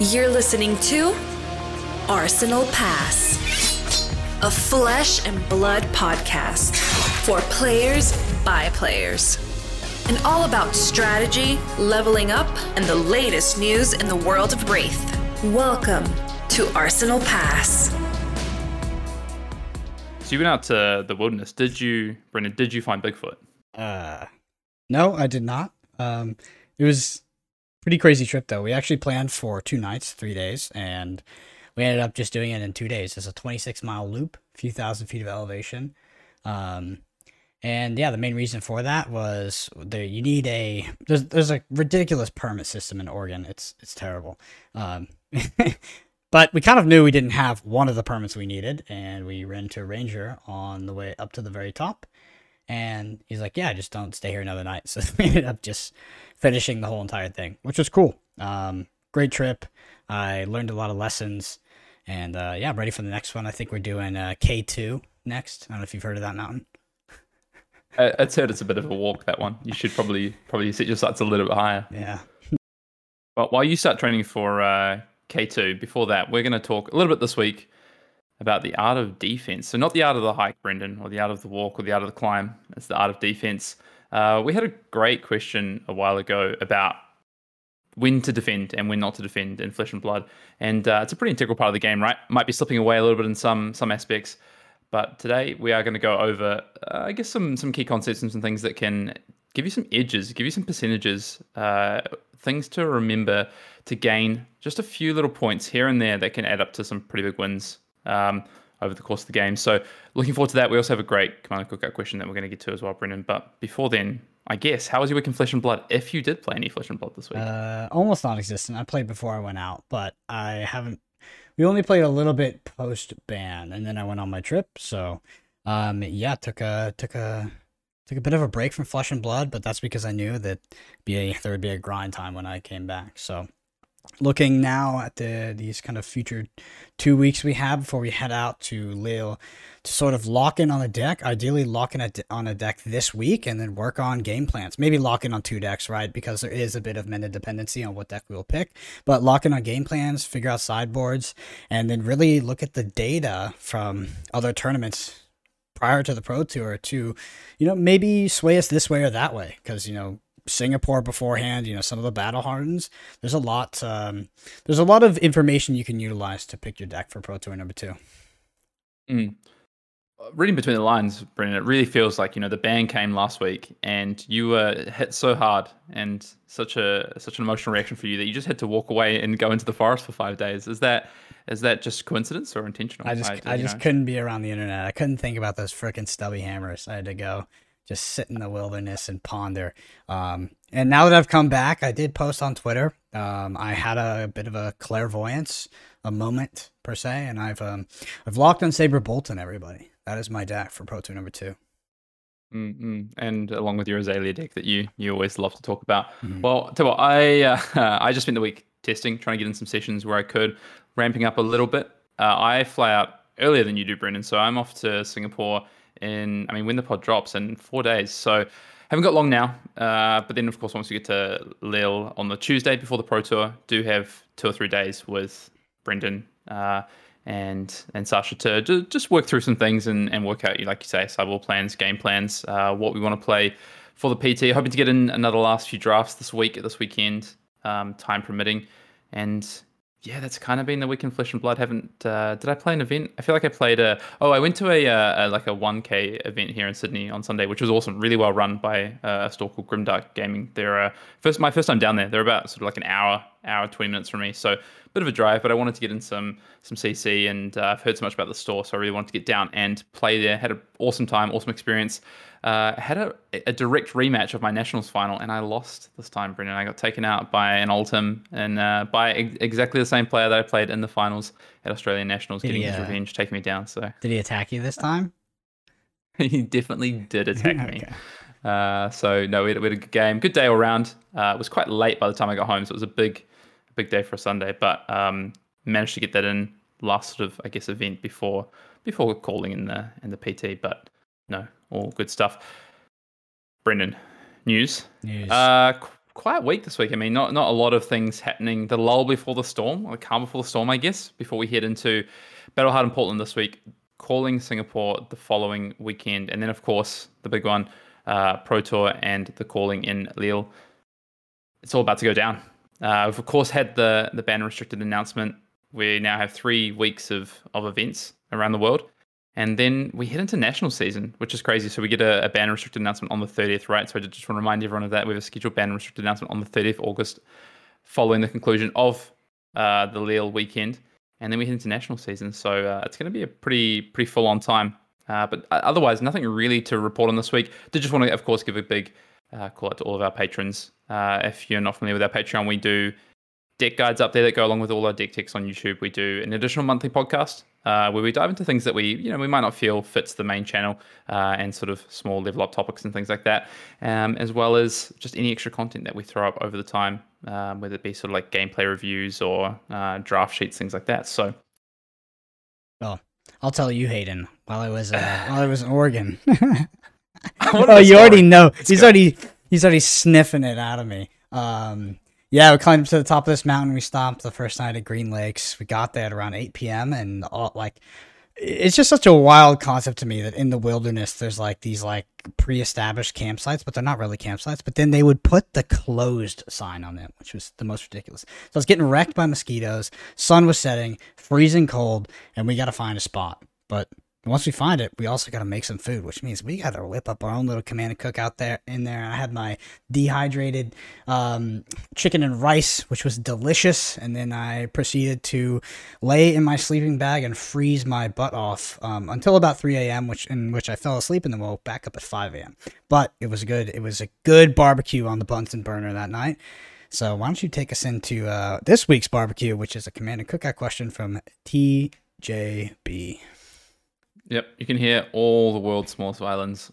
You're listening to Arsenal Pass, a flesh and blood podcast for players by players. And all about strategy, leveling up, and the latest news in the world of Rathe. Welcome to Arsenal Pass. So you went out to the wilderness. Did you, Brendan? Did you find Bigfoot? Uh, no, I did not. Um, it was pretty crazy trip though. We actually planned for two nights, three days, and we ended up just doing it in two days. It's a 26 mile loop, a few thousand feet of elevation. Um, and yeah, the main reason for that was there you need a there's there's a ridiculous permit system in Oregon. It's it's terrible. Um, but we kind of knew we didn't have one of the permits we needed, and we ran to a ranger on the way up to the very top. And he's like, "Yeah, just don't stay here another night." So we ended up just finishing the whole entire thing, which was cool. Um, great trip. I learned a lot of lessons, and uh, yeah, I'm ready for the next one. I think we're doing uh, K2 next. I don't know if you've heard of that mountain. I, I'd heard it's a bit of a walk. That one. You should probably probably set your sights a little bit higher. Yeah. But while you start training for uh, K2, before that, we're going to talk a little bit this week about the art of defense. So not the art of the hike, Brendan, or the art of the walk, or the art of the climb. It's the art of defense. Uh, we had a great question a while ago about when to defend and when not to defend in Flesh and Blood, and uh, it's a pretty integral part of the game, right? Might be slipping away a little bit in some some aspects, but today we are going to go over, uh, I guess, some some key concepts and some things that can give you some edges, give you some percentages, uh, things to remember to gain just a few little points here and there that can add up to some pretty big wins. Um, over the course of the game. So looking forward to that. We also have a great Commander Cookout question that we're going to get to as well, Brendan. But before then, I guess, how was your week in Flesh and Blood? If you did play any Flesh and Blood this week, Uh, almost non-existent. I played before I went out, but I haven't. We only played a little bit post ban, and then I went on my trip. So, um, yeah, took a took a took a bit of a break from Flesh and Blood, but that's because I knew that be a, there would be a grind time when I came back. So, looking now at the these kind of future two weeks we have before we head out to Lille to sort of lock in on a deck, ideally lock in a de- on a deck this week and then work on game plans. Maybe lock in on two decks, right? Because there is a bit of meta dependency on what deck we will pick. But lock in on game plans, figure out sideboards, and then really look at the data from other tournaments prior to the Pro Tour to, you know, maybe sway us this way or that way. Because, you know, Singapore beforehand, you know, some of the battle hardens. There's a lot. Um, there's a lot of information you can utilize to pick your deck for Pro Tour number two. mm. reading between the lines, Brendan, it really feels like you know the ban came last week, and you were hit so hard and such a such an emotional reaction for you that you just had to walk away and go into the forest for five days. Is that is that just coincidence or intentional? I just I, just know? couldn't be around the internet. I couldn't think about those freaking stubby hammers. I had to go just sit in the wilderness and ponder. Um, and now that I've come back, I did post on Twitter. Um, I had a, a, bit of a clairvoyance, a moment per se, and I've um, I've locked on Saber Bolton. Everybody, that is my deck for Pro Tour number 2 mm-hmm. And along with your Azalea deck that you you always love to talk about. Mm-hmm. Well, tell what I uh, I just spent the week testing, trying to get in some sessions where I could, ramping up a little bit. Uh, I fly out earlier than you do, Brendan, so I'm off to Singapore in, I mean, when the pod drops in four days. So haven't got long now. Uh, but then, of course, once we get to Lille on the Tuesday before the Pro Tour, do have two or three days with Brendan uh, and and Sasha to just work through some things and, and work out, like you say, sideboard plans, game plans, uh, what we want to play for the PT. Hoping to get in another last few drafts this week, this weekend, um, time permitting. And yeah, that's kind of been the week in Flesh and Blood. Haven't uh, did I play an event? I feel like I played a. Oh, I went to a, uh, a like a 1K event here in Sydney on Sunday, which was awesome. Really well run by uh, a store called Grimdark Gaming. They're uh, first my first time down there. They're about sort of like an hour, hour 20 minutes from me. So a bit of a drive, but I wanted to get in some some CC, and uh, I've heard so much about the store, so I really wanted to get down and play there. Had an awesome time, awesome experience. Uh, had a, a direct rematch of my nationals final, and I lost this time, Brendan. I got taken out by an Oldhim and uh, by ex- exactly the same player that I played in the finals at Australian Nationals, did getting he, his uh, revenge, taking me down. So did he attack you this time? he definitely did attack okay. me. Uh, so no, we had, we had, a good game, good day all round. Uh, it was quite late by the time I got home, so it was a big, big day for a Sunday. But um, managed to get that in last sort of I guess event before before calling in the in the PT. But no, all good stuff. Brendan, news. News. Uh, quiet week this week. I mean, not not a lot of things happening. The lull before the storm, or the calm before the storm, I guess, before we head into Battle Hardened in Portland this week, calling Singapore the following weekend, and then of course the big one, uh, Pro Tour and the calling in Lille. It's all about to go down. Uh, we've of course had the the ban restricted announcement. We now have three weeks of of events around the world. And then we head into national season, which is crazy. So we get a, a ban restricted announcement on the 30th, right? So I just want to remind everyone of that. We have a scheduled ban restricted announcement on the 30th August, following the conclusion of uh, the Lille weekend, and then we head into national season. So uh, it's going to be a pretty pretty full on time. Uh, but otherwise, nothing really to report on this week. Did just want to, of course, give a big uh, call out to all of our patrons. Uh, if you're not familiar with our Patreon, we do deck guides up there that go along with all our deck techs on YouTube. We do an additional monthly podcast uh, where we dive into things that we, you know, we might not feel fits the main channel uh, and sort of small level up topics and things like that, um, as well as just any extra content that we throw up over the time, um, whether it be sort of like gameplay reviews or uh, draft sheets, things like that. So, well, I'll tell you, Hayden. While I was uh, while I was in Oregon. oh, you already know. Let's he's go. already he's already sniffing it out of me. Um, yeah, we climbed to the top of this mountain. We stopped the first night at Green Lakes. We got there at around 8 p.m. and all, like, it's just such a wild concept to me that in the wilderness there's like these like pre-established campsites, but they're not really campsites. But then they would put the closed sign on them, which was the most ridiculous. So I was getting wrecked by mosquitoes. Sun was setting, freezing cold, and we got to find a spot. But once we find it, we also got to make some food, which means we got to whip up our own little command and cook out there in there. I had my dehydrated um, chicken and rice, which was delicious, and then I proceeded to lay in my sleeping bag and freeze my butt off um, until about 3 a.m., which in which I fell asleep and then woke back up at 5 a.m. But it was good. It was a good barbecue on the Bunsen burner that night. So why don't you take us into uh, this week's barbecue, which is a command and cookout question from TJB. Yep, you can hear all the world's smallest violins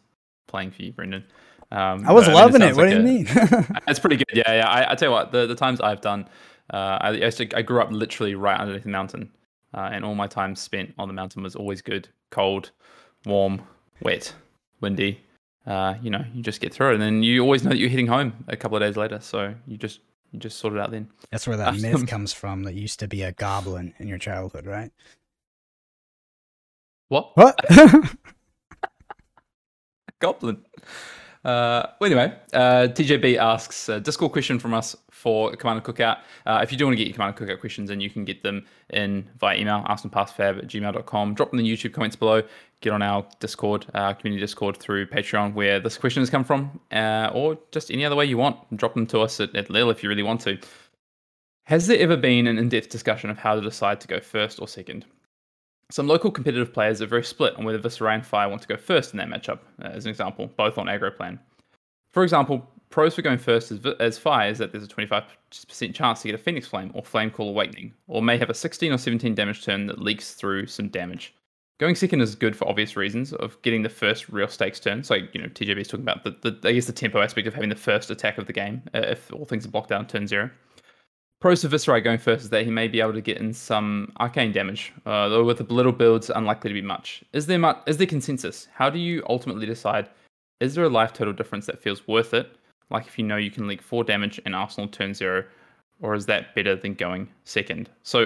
playing for you, Brendan. Um, I was loving it. it. What like do you a, mean? it's pretty good. Yeah, yeah. I, I, tell you what, the, the times I've done, uh, I, I, to, I, grew up literally right underneath the mountain, uh, and all my time spent on the mountain was always good, cold, warm, wet, windy. Uh, you know, you just get through it, and then you always know that you're heading home a couple of days later. So you just you just sort it out then. That's where that myth comes from. That used to be a goblin in your childhood, right? What? What? Goblin. Uh, well, anyway, uh, TJB asks a Discord question from us for Command and Cookout. Uh, if you do want to get your Command and Cookout questions in, you can get them in via email, arsenalpassfab at gmail.com. Drop them in the YouTube comments below. Get on our Discord, uh, community Discord through Patreon, where this question has come from, uh, or just any other way you want. Drop them to us at, at Lille if you really want to. Has there ever been an in depth discussion of how to decide to go first or second? Some local competitive players are very split on whether Viserai and Fire want to go first in that matchup, uh, as an example, both on aggro plan. For example, pros for going first as, as Fire is that there's a 25% chance to get a Phoenix Flame or Flame Call Awakening, or may have a 16 or 17 damage turn that leaks through some damage. Going second is good for obvious reasons of getting the first real stakes turn. So, you know, TJB is talking about the, the, I guess the tempo aspect of having the first attack of the game uh, if all things are blocked down turn zero. Pros of Viserai going first is that he may be able to get in some arcane damage, uh, though with the little builds, unlikely to be much. Is there much, is there consensus? How do you ultimately decide? Is there a life total difference that feels worth it? Like if you know you can leak four damage and Arsenal turn zero, or is that better than going second? So,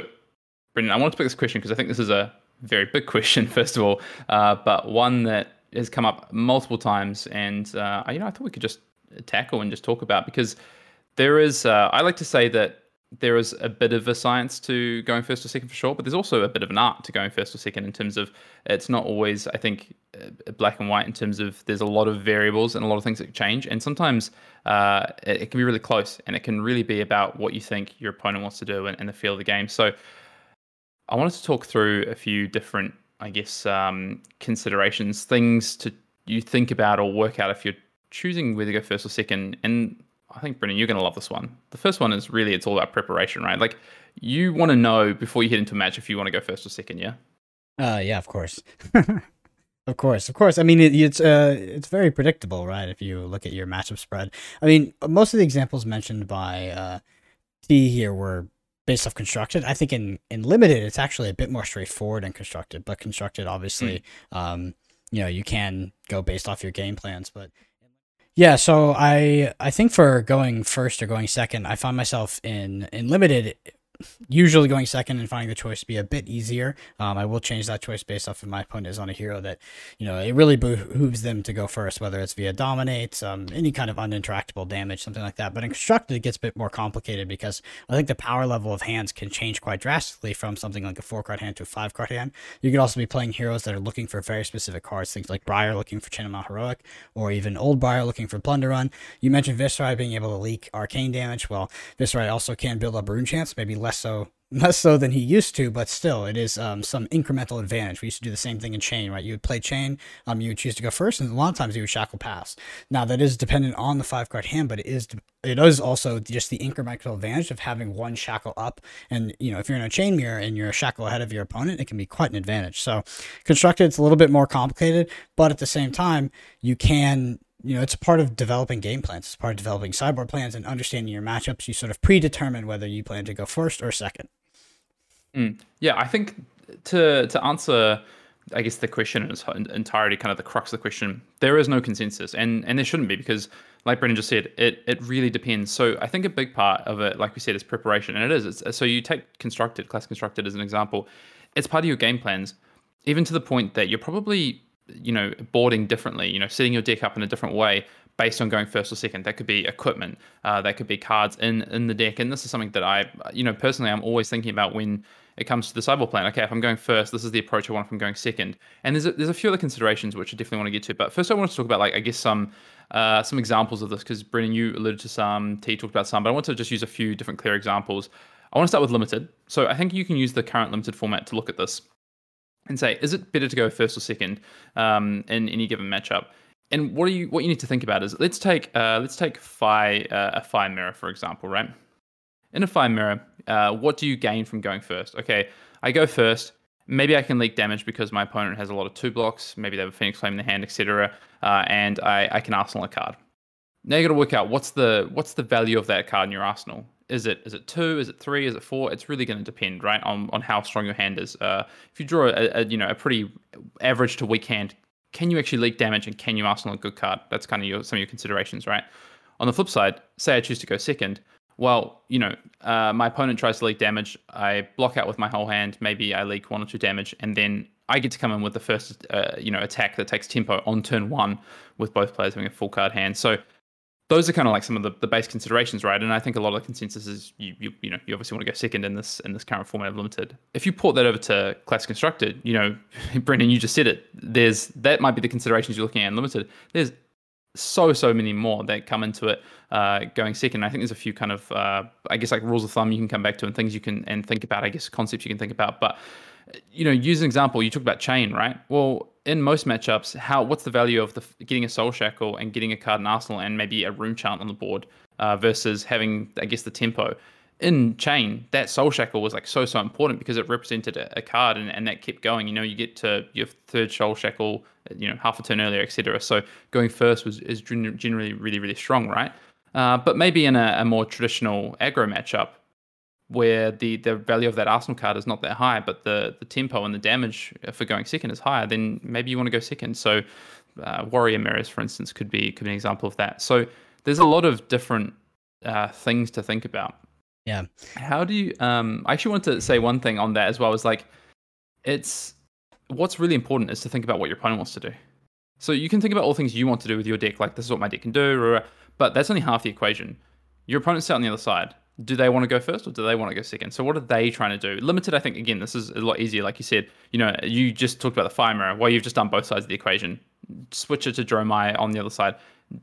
Brendan, I want to pick this question because I think this is a very big question, first of all, uh, but one that has come up multiple times, and uh, you know I thought we could just tackle and just talk about because there is. Uh, I like to say that there is a bit of a science to going first or second for sure, but there's also a bit of an art to going first or second in terms of it's not always, I think, uh, black and white in terms of there's a lot of variables and a lot of things that change. And sometimes uh, it, it, can be really close and it can really be about what you think your opponent wants to do and, and the feel of the game. So I wanted to talk through a few different, I guess, um, considerations, things to you think about or work out if you're choosing whether to go first or second. And I think Brendan, you're going to love this one. The first one is really it's all about preparation, right? Like you want to know before you head into a match if you want to go first or second, yeah. Uh, yeah, of course, of course, of course. I mean, it, it's uh, it's very predictable, right? If you look at your matchup spread, I mean, most of the examples mentioned by uh, T here were based off constructed. I think in in limited, it's actually a bit more straightforward and constructed, but constructed, obviously, mm. um, you know, you can go based off your game plans, but Yeah, so I I think for going first or going second, I find myself in in limited usually going second and finding the choice to be a bit easier. Um, I will change that choice based off of my opponent is on a hero that, you know, it really behooves them to go first, whether it's via dominate, um, any kind of uninteractable damage, something like that. But in constructed, it gets a bit more complicated because I think the power level of hands can change quite drastically from something like a four card hand to a five card hand. You could also be playing heroes that are looking for very specific cards, things like Briar looking for of Heroic, or even Old Briar looking for Plunder Run. You mentioned Viserai being able to leak arcane damage. Well, Viserai also can build up runechants, maybe less so less so than he used to, but still, it is um, some incremental advantage. We used to do the same thing in chain, right? You would play chain, um, you would choose to go first, and a lot of times you would shackle pass. Now that is dependent on the five card hand, but it is it is also just the incremental advantage of having one shackle up. And you know, if you're in a chain mirror and you're a shackle ahead of your opponent, it can be quite an advantage. So constructed, it's a little bit more complicated, but at the same time, you can you know, it's part of developing game plans. It's part of developing sideboard plans and understanding your matchups. You sort of predetermine whether you plan to go first or second. Mm. Yeah, I think to to answer, I guess the question in its entirety, kind of the crux of the question, there is no consensus, and and there shouldn't be because, like Brendan just said, it it really depends. So I think a big part of it, like we said, is preparation, and it is. So you take constructed, class constructed as an example, it's part of your game plans, even to the point that you're probably you know boarding differently you know setting your deck up in a different way based on going first or second. That could be equipment, uh, that could be cards in in the deck, and this is something that I, you know, personally, I'm always thinking about when it comes to the sideboard plan. Okay, if I'm going first, this is the approach I want if I'm going second. And there's a, there's a few other considerations which I definitely want to get to. But first, I want to talk about like I guess some uh, some examples of this because Brendan, you alluded to some, T talked about some, but I want to just use a few different clear examples. I want to start with limited. So I think you can use the current limited format to look at this and say, is it better to go first or second um, in any given matchup? and what do you what you need to think about is let's take uh, let's take Fai uh, a Fai mirror for example, right? In a Fai mirror, uh, what do you gain from going first? Okay, I go first. Maybe I can leak damage because my opponent has a lot of two blocks. Maybe they have a Phoenix Flame in the hand, etc. Uh, and I, I can arsenal a card. Now you got to work out what's the what's the value of that card in your arsenal. Is it is it two? Is it three? Is it four? It's really going to depend, right, on on how strong your hand is. Uh, if you draw a, a you know a pretty average to weak hand, can you actually leak damage and can you arsenal a good card? That's kind of your, some of your considerations, right? On the flip side, say I choose to go second. Well, you know, uh, my opponent tries to leak damage. I block out with my whole hand. Maybe I leak one or two damage, and then I get to come in with the first, uh, you know, attack that takes tempo on turn one, with both players having a full card hand. So those are kind of like some of the, the base considerations, right? And I think a lot of the consensus is you, you you know you obviously want to go second in this in this current format of limited. If you port that over to class constructed, you know, Brendan, you just said it. There's that might be the considerations you're looking at in limited. There's so so many more that come into it uh, going second. I think there's a few kind of uh, I guess like rules of thumb you can come back to and things you can and think about. I guess concepts you can think about, but you know, use an example. You talk about chain, right? Well, in most matchups, how what's the value of the getting a soul shackle and getting a card in arsenal and maybe a rune chant on the board uh, versus having, I guess, the tempo. In chain, that soul shackle was like so so important because it represented a, a card and, and that kept going. You know, you get to your third soul shackle, you know, half a turn earlier, etc. So going first was is generally really really strong, right? Uh, but maybe in a, a more traditional aggro matchup, where the the value of that Arsenal card is not that high, but the the tempo and the damage for going second is higher, then maybe you want to go second. So uh, warrior mirrors, for instance, could be could be an example of that. So there's a lot of different uh, things to think about. Yeah. How do you? Um, I actually want to say one thing on that as well. Is like, it's what's really important is to think about what your opponent wants to do. So you can think about all things you want to do with your deck, like this is what my deck can do, but that's only half the equation. Your opponent's sat on the other side do they want to go first or do they want to go second? So what are they trying to do? Limited, I think again, this is a lot easier. Like you said, you know, you just talked about the fire mirror. Well, you've just done both sides of the equation. Switch it to Dromai on the other side.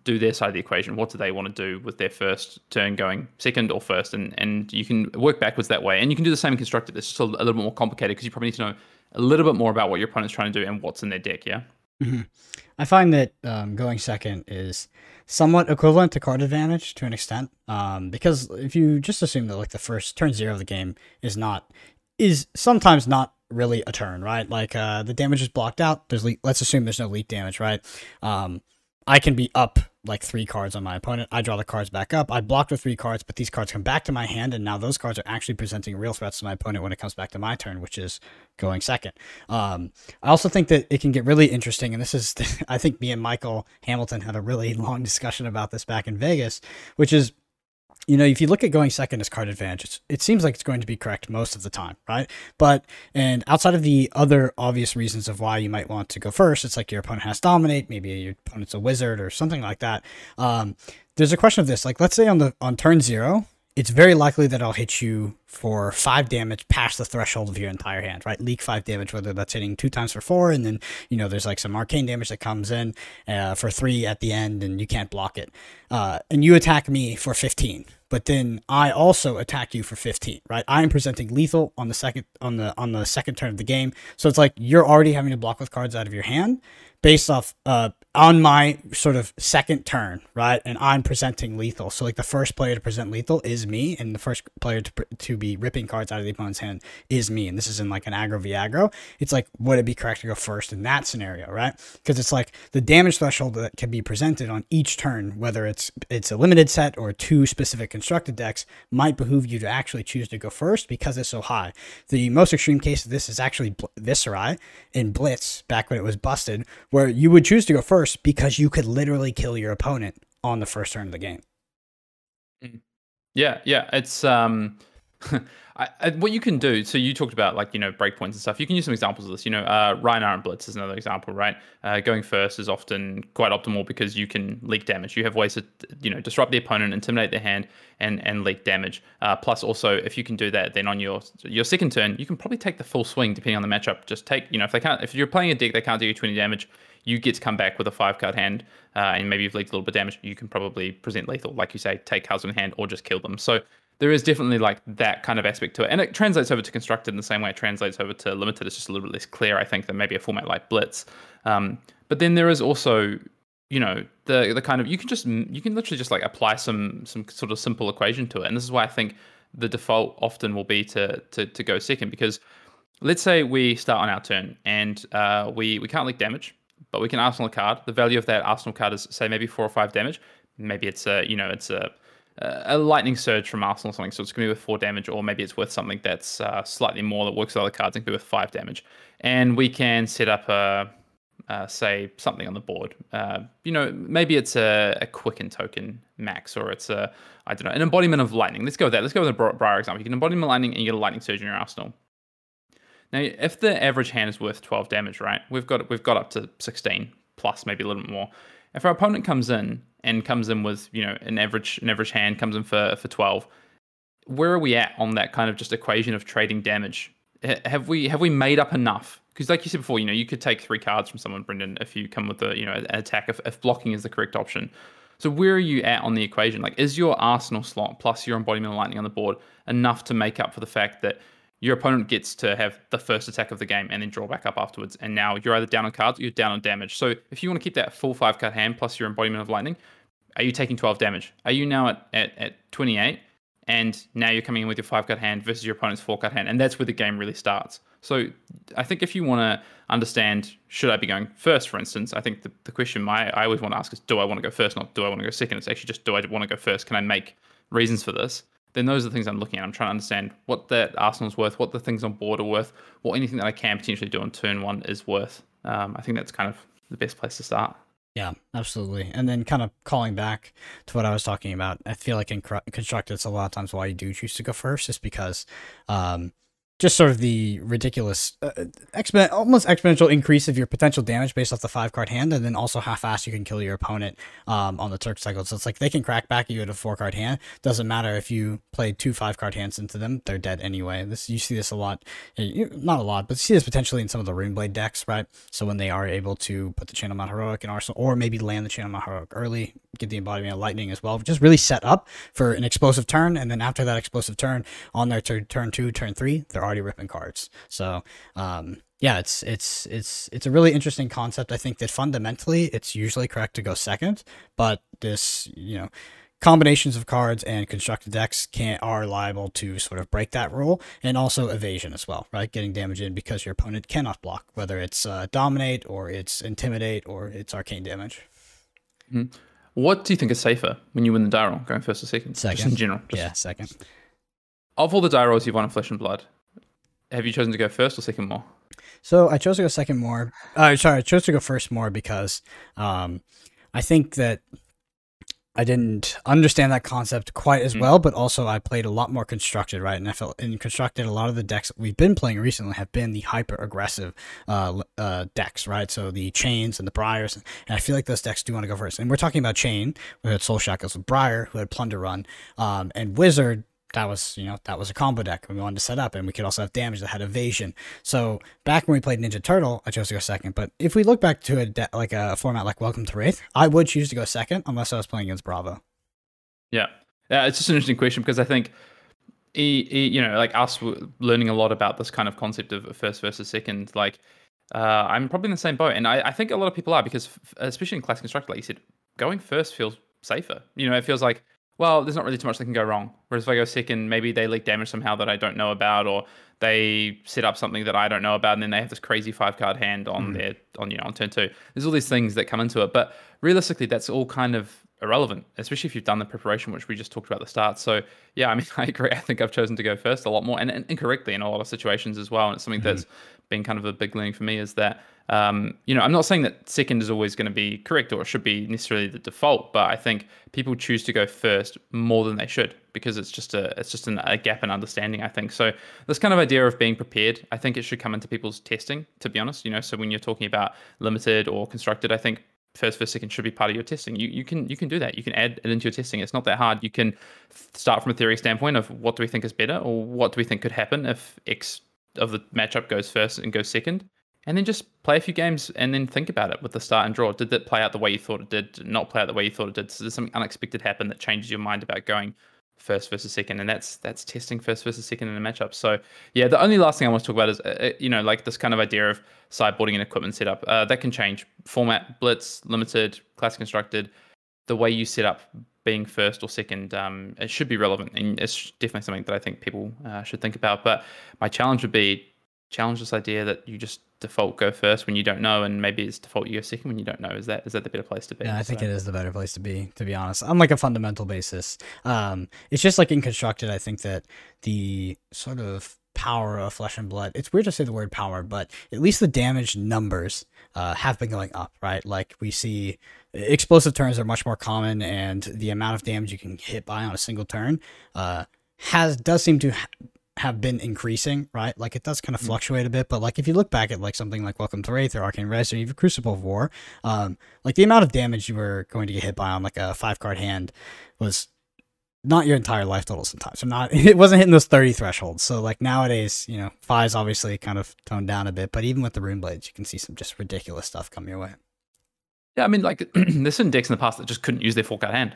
Do their side of the equation. What do they want to do with their first turn going second or first? And and you can work backwards that way. And you can do the same in constructed. It's just a, a little bit more complicated because you probably need to know a little bit more about what your opponent's trying to do and what's in their deck. Yeah. Mm-hmm. I find that um, going second is somewhat equivalent to card advantage to an extent, um, because if you just assume that like the first turn zero of the game is not is sometimes not really a turn, right? Like uh, the damage is blocked out. There's le- let's assume there's no leak damage, right? Um, I can be up like three cards on my opponent. I draw the cards back up. I block the three cards, but these cards come back to my hand, and now those cards are actually presenting real threats to my opponent when it comes back to my turn, which is going second. Um, I also think that it can get really interesting, and this is, I think me and Michael Hamilton had a really long discussion about this back in Vegas, which is you know, if you look at going second as card advantage, it seems like it's going to be correct most of the time, right? But and outside of the other obvious reasons of why you might want to go first, it's like your opponent has dominate, maybe your opponent's a wizard or something like that. Um, there's a question of this, like let's say on the on turn zero, it's very likely that I'll hit you for five damage past the threshold of your entire hand, right? Leak five damage, whether that's hitting two times for four, and then you know there's like some arcane damage that comes in uh, for three at the end, and you can't block it. Uh, and you attack me for 15, but then I also attack you for 15, right? I am presenting lethal on the second on the on the second turn of the game, so it's like you're already having to block with cards out of your hand, based off uh, on my sort of second turn, right? And I'm presenting lethal. So like the first player to present lethal is me, and the first player to, to be ripping cards out of the opponent's hand is me. And this is in like an aggro v aggro. It's like would it be correct to go first in that scenario, right? Because it's like the damage threshold that can be presented on each turn, whether it's it's a limited set or two specific constructed decks, might behoove you to actually choose to go first because it's so high. The most extreme case of this is actually Viserai in Blitz back when it was busted, where you would choose to go first first because you could literally kill your opponent on the first turn of the game. Mm. Yeah, yeah, it's um, I, I, what you can do. So you talked about like you know breakpoints and stuff. You can use some examples of this. You know, uh, Rhinar and Blitz is another example, right? Uh, going first is often quite optimal because you can leak damage. You have ways to you know disrupt the opponent, intimidate their hand, and and leak damage. Uh, plus, also if you can do that, then on your your second turn, you can probably take the full swing depending on the matchup. Just take you know if they can't if you're playing a deck they can't do you 20 damage you get to come back with a five card hand, uh, and maybe you've leaked a little bit of damage. You can probably present lethal, like you say, take cards in hand or just kill them. So there is definitely like that kind of aspect to it, and it translates over to constructed in the same way it translates over to limited. It's just a little bit less clear, I think, than maybe a format like Blitz. Um, but then there is also you know the the kind of you can just you can literally just like apply some some sort of simple equation to it and this is why i think the default often will be to to, to go second because let's say we start on our turn and uh, we we can't leak damage but we can arsenal a card. The value of that arsenal card is say maybe four or five damage. Maybe it's a you know it's a a lightning surge from Arsenal or something, so it's going to be with four damage, or maybe it's worth something that's uh, slightly more that works with other cards and can be with five damage. And we can set up a, uh, say something on the board. Uh, you know, maybe it's a, a quicken token max, or it's a I don't know an embodiment of lightning. Let's go with that. Let's go with a Briar example. You can embodiment lightning and you get a lightning surge in your arsenal. Now, if the average hand is worth 12 damage, right, we've got we've got up to 16 plus, maybe a little bit more. If our opponent comes in and comes in with you know an average an average hand comes in for for 12, where are we at on that kind of just equation of trading damage? Have we have we made up enough? Because like you said before, you know you could take three cards from someone, Brendan, if you come with a you know an attack if, if blocking is the correct option. So where are you at on the equation? Like, is your Arsenal slot plus your embodiment of lightning on the board enough to make up for the fact that your opponent gets to have the first attack of the game and then draw back up afterwards. And now you're either down on cards or you're down on damage. So if you want to keep that full five card hand plus your embodiment of lightning, are you taking 12 damage? Are you now at, at, at 28? And now you're coming in with your five card hand versus your opponent's four card hand. And that's where the game really starts. So I think if you want to understand, should I be going first, for instance, I think the, the question my, I always want to ask is, do I want to go first? Not do I want to go second? It's actually just, do I want to go first? Can I make reasons for this? then those are the things I'm looking at. I'm trying to understand what that Arsenal's worth, what the things on board are worth, what anything that I can potentially do on turn one is worth. Um, I think that's kind of the best place to start. Yeah, absolutely. And then kind of calling back to what I was talking about, I feel like in constructed, it's a lot of times why you do choose to go first is because um, just sort of the ridiculous, uh, expo- almost exponential increase of your potential damage based off the five card hand, and then also how fast you can kill your opponent um, on the Turk cycle. So it's like they can crack back at you at a four card hand. Doesn't matter if you play two five card hands into them; they're dead anyway. This you see this a lot, not a lot, but you see this potentially in some of the Runeblade decks, right? So when they are able to put the Channel Mount Heroic in Arsenal, or maybe land the Channel Mount Heroic early, get the embodiment of lightning as well, just really set up for an explosive turn, and then after that explosive turn, on their turn turn two, turn three, they're already ripping cards. So um, yeah, it's it's it's it's a really interesting concept. I think that fundamentally it's usually correct to go second, but this you know combinations of cards and constructed decks can are liable to sort of break that rule and also evasion as well right getting damage in because your opponent cannot block whether it's uh, dominate or it's intimidate or it's arcane damage Mm-hmm. What do you think is safer when you win the die roll, going first or second? Second. Just in general. Just yeah, second. Of all the die rolls you've won in Flesh and Blood, have you chosen to go first or second more? So I chose to go second more. Uh, sorry, I chose to go first more because um, I think that I didn't understand that concept quite as Mm. well, but also I played a lot more constructed, right? And I felt in constructed a lot of the decks that we've been playing recently have been the hyper aggressive uh, uh, decks, right? So the chains and the briars, and I feel like those decks do want to go first. And we're talking about chain. We had Soul Shackles with Briar, who had Plunder Run, um, and Wizard. That was, you know, that was a combo deck we wanted to set up, and we could also have damage that had evasion. So back when we played Ninja Turtle, I chose to go second. But if we look back to a de- like a format like Welcome to Rathe, I would choose to go second unless I was playing against Bravo. Yeah, yeah. It's just an interesting question because I think, e, e, you know, like us learning a lot about this kind of concept of first versus second. Like, uh, I'm probably in the same boat, and I, I think a lot of people are because, f- especially in class constructed, like you said, going first feels safer. You know, it feels like well, there's not really too much that can go wrong. Whereas if I go second, maybe they leak damage somehow that I don't know about, or they set up something that I don't know about, and then they have this crazy five card hand on hmm. their on you know on turn two. There's all these things that come into it, but realistically, that's all kind of irrelevant, especially if you've done the preparation, which we just talked about at the start. So yeah, I mean, I agree. I think I've chosen to go first a lot more, and, and incorrectly in a lot of situations as well. And it's something hmm. that's been kind of a big learning for me is that um, you know, I'm not saying that second is always going to be correct or should be necessarily the default, but I think people choose to go first more than they should because it's just a it's just an, a gap in understanding. I think so. This kind of idea of being prepared, I think it should come into people's testing. To be honest, you know, so when you're talking about limited or constructed, I think first first second should be part of your testing. You you can you can do that. You can add it into your testing. It's not that hard. You can start from a theory standpoint of what do we think is better or what do we think could happen if X of the matchup goes first and goes second and then just play a few games and then think about it with the start and draw. Did that play out the way you thought it did? Did not play out the way you thought it did? So something unexpected happen that changes your mind about going first versus second? And that's that's testing first versus second in a matchup. So yeah, the only last thing I want to talk about is uh, you know like this kind of idea of sideboarding and equipment setup. Uh, that can change format, blitz, limited, classic constructed. The way you set up being first or second, um, it should be relevant, and it's definitely something that I think people uh, should think about. But my challenge would be challenge this idea that you just default go first when you don't know, and maybe it's default you go second when you don't know. Is that is that the better place to be? Yeah, I think So- it is the better place to be, to be honest. On like a fundamental basis. Um, it's just like in constructed, I think that the sort of power of flesh and blood, it's weird to say the word power, but at least the damage numbers uh, have been going up, right? Like we see explosive turns are much more common and the amount of damage you can hit by on a single turn uh, has does seem to ha- have been increasing, right? Like it does kind of fluctuate a bit, but like if you look back at like something like Welcome to Rathe or Arcane Res or even Crucible of War, um, like the amount of damage you were going to get hit by on like a five card hand was not your entire life total sometimes. So not it wasn't hitting those 30 thresholds. So like nowadays, you know, five's obviously kind of toned down a bit, but even with the rune blades, you can see some just ridiculous stuff come your way. Yeah, I mean, like there's some decks in the past that just couldn't use their four card hand.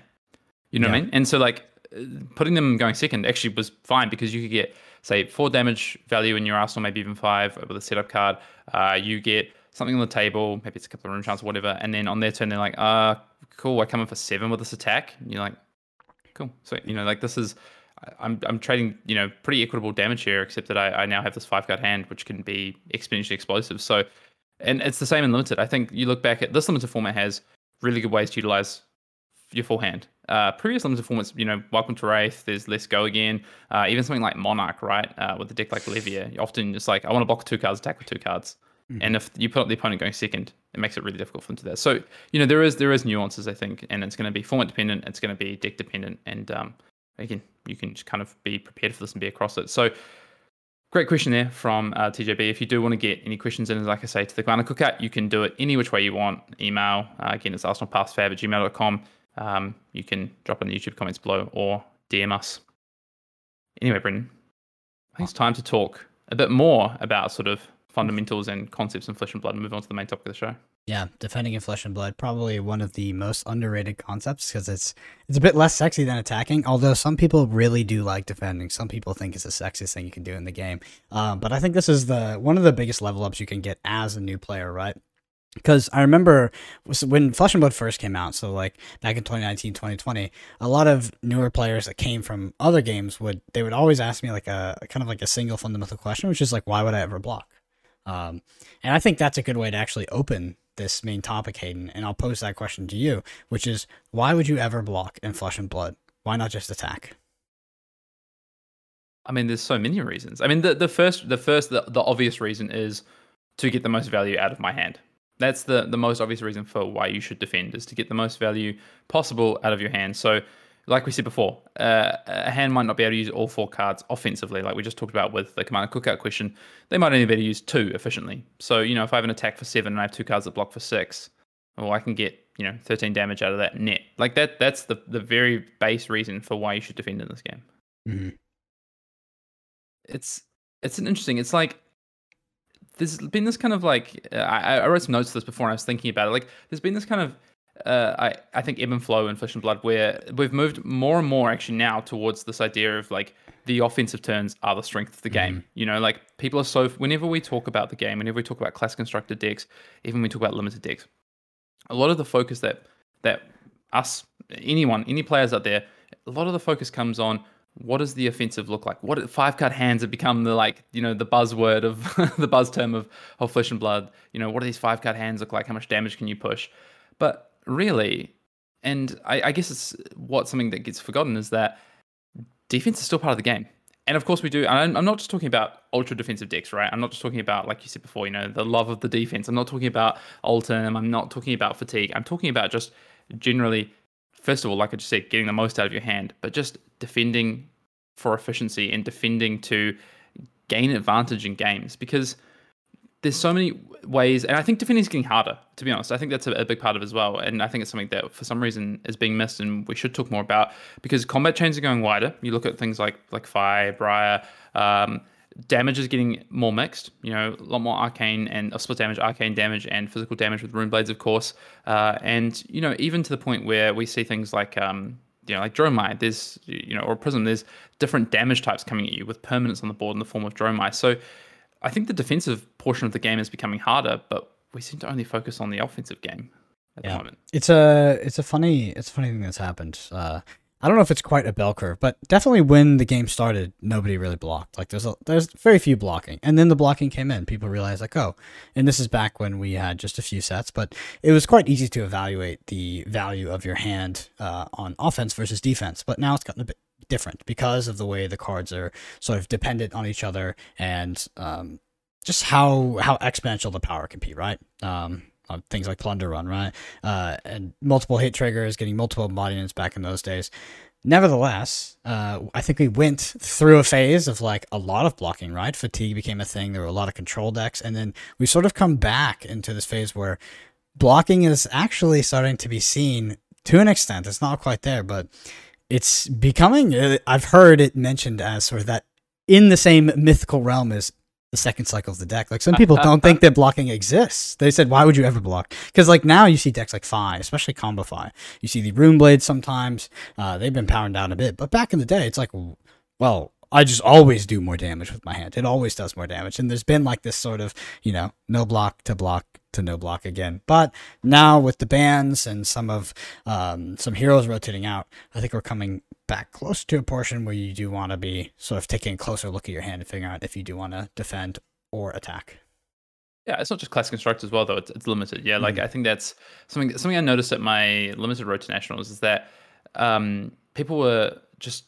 You know what I mean? And so like uh, putting them going second actually was fine because you could get say four damage value in your arsenal, maybe even five with a setup card. Uh, you get something on the table, maybe it's a couple of runechants or whatever, and then on their turn they're like, uh, cool, I come in for seven with this attack. And you're like, cool. So you know, like this is. I'm, I'm trading, you know, pretty equitable damage here, except that I, I now have this five card hand, which can be exponentially explosive. So, and it's the same in limited. I think you look back at this limited format has really good ways to utilize your full hand. Uh, previous limited formats, you know, Welcome to Rathe, there's Let's Go Again, uh, even something like Monarch, right? Uh, with a deck like Levia, often it's like, I want to block with two cards, attack with two cards. And if you put up the opponent going second, it makes it really difficult for them to do that. So, you know, there is there is nuances, I think, and it's going to be format dependent, it's going to be deck dependent, and um, again, you can just kind of be prepared for this and be across it. So, Great question there from uh, TJB. If you do want to get any questions in, like I say, to the Commander Cookout, you can do it any which way you want. Email, uh, again, it's arsenalpassfab at gmail.com. Um, you can drop in the YouTube comments below or DM us. Anyway, Brendan, I think it's time to talk a bit more about sort of fundamentals and concepts in Flesh and Blood and move on to the main topic of the show. Yeah, defending in flesh and blood probably one of the most underrated concepts because it's it's a bit less sexy than attacking. Although some people really do like defending, some people think it's the sexiest thing you can do in the game. Um, but I think this is the one of the biggest level ups you can get as a new player, right? Because I remember when Flesh and Blood first came out, so like back in 2019, 2020, a lot of newer players that came from other games would they would always ask me like a kind of like a single fundamental question, which is like, why would I ever block? Um, and I think that's a good way to actually open this main topic, Hayden, and I'll pose that question to you, which is why would you ever block in Flesh and Blood? Why not just attack? I mean, there's so many reasons. I mean, the, the first, the first, the, the obvious reason is to get the most value out of my hand. That's the the most obvious reason for why you should defend is to get the most value possible out of your hand. So, like we said before, uh, a hand might not be able to use all four cards offensively, like we just talked about with the commander cookout question. They might only be able to use two efficiently. So, you know, if I have an attack for seven and I have two cards that block for six, well, I can get you know 13 damage out of that net. Like that. That's the the very base reason for why you should defend in this game. Mm-hmm. It's it's an interesting. It's like there's been this kind of like uh, I, I wrote some notes to this before and I was thinking about it. Like there's been this kind of uh, I I think ebb and flow in Flesh and Blood where we've moved more and more actually now towards this idea of like the offensive turns are the strength of the game. Mm-hmm. You know, like people are so whenever we talk about the game, whenever we talk about class constructed decks, even when we talk about limited decks, a lot of the focus that that us anyone any players out there, a lot of the focus comes on what does the offensive look like? What five cut hands have become the like you know the buzzword of the buzz term of of flesh and blood. You know what do these five cut hands look like? How much damage can you push? But really, and I, I guess it's what something that gets forgotten is that defense is still part of the game. And of course we do. I'm, I'm not just talking about ultra defensive decks, right? I'm not just talking about like you said before, you know, the love of the defense. I'm not talking about Oldhim. I'm not talking about fatigue. I'm talking about just generally first of all, like I just said, getting the most out of your hand, but just defending for efficiency and defending to gain advantage in games because there's so many ways, and I think defending is getting harder. To be honest, I think that's a, a, big part of it as well, and I think it's something that for some reason is being missed, and we should talk more about because combat chains are going wider. You look at things like like Fire, Briar, um, damage is getting more mixed. You know, a lot more arcane and uh, split damage, arcane damage, and physical damage with rune blades, of course. Uh, and you know, even to the point where we see things like um, you know, like Dromai, there's you know, or Prism, there's different damage types coming at you with permanents on the board in the form of Dromai. So I think the defensive portion of the game is becoming harder, but we seem to only focus on the offensive game at yeah. the moment. It's a it's a funny it's a funny thing that's happened. Uh, I don't know if it's quite a bell curve, but definitely when the game started, nobody really blocked. Like there's a, there's very few blocking, and then the blocking came in. People realized like, oh, and this is back when we had just a few sets, but it was quite easy to evaluate the value of your hand uh, on offense versus defense. But now it's gotten a bit different because of the way the cards are sort of dependent on each other and um, just how how exponential the power can be, right? Um, things like Plunder Run, right? Uh, and multiple hit triggers, getting multiple embodiments back in those days. Nevertheless, uh, I think we went through a phase of like a lot of blocking, right? Fatigue became a thing. There were a lot of control decks. And then we sort of come back into this phase where blocking is actually starting to be seen to an extent. It's not quite there, but it's becoming, uh, I've heard it mentioned as sort of that in the same mythical realm as the second cycle of the deck. Like some people don't think that blocking exists. They said, why would you ever block? Because like now you see decks like Fai, especially Combo Fai. You see the Rune Blades sometimes. Uh, they've been powered down a bit, but back in the day, it's like, well, I just always do more damage with my hand. It always does more damage. And there's been like this sort of, you know, no block to block to no block again. But now with the bans and some of um, some heroes rotating out, I think we're coming back close to a portion where you do want to be sort of taking a closer look at your hand and figuring out if you do want to defend or attack. Yeah, it's not just classic construct as well, though. It's, it's limited. Yeah, like mm. I think that's something something I noticed at my limited road to nationals is that um, people were just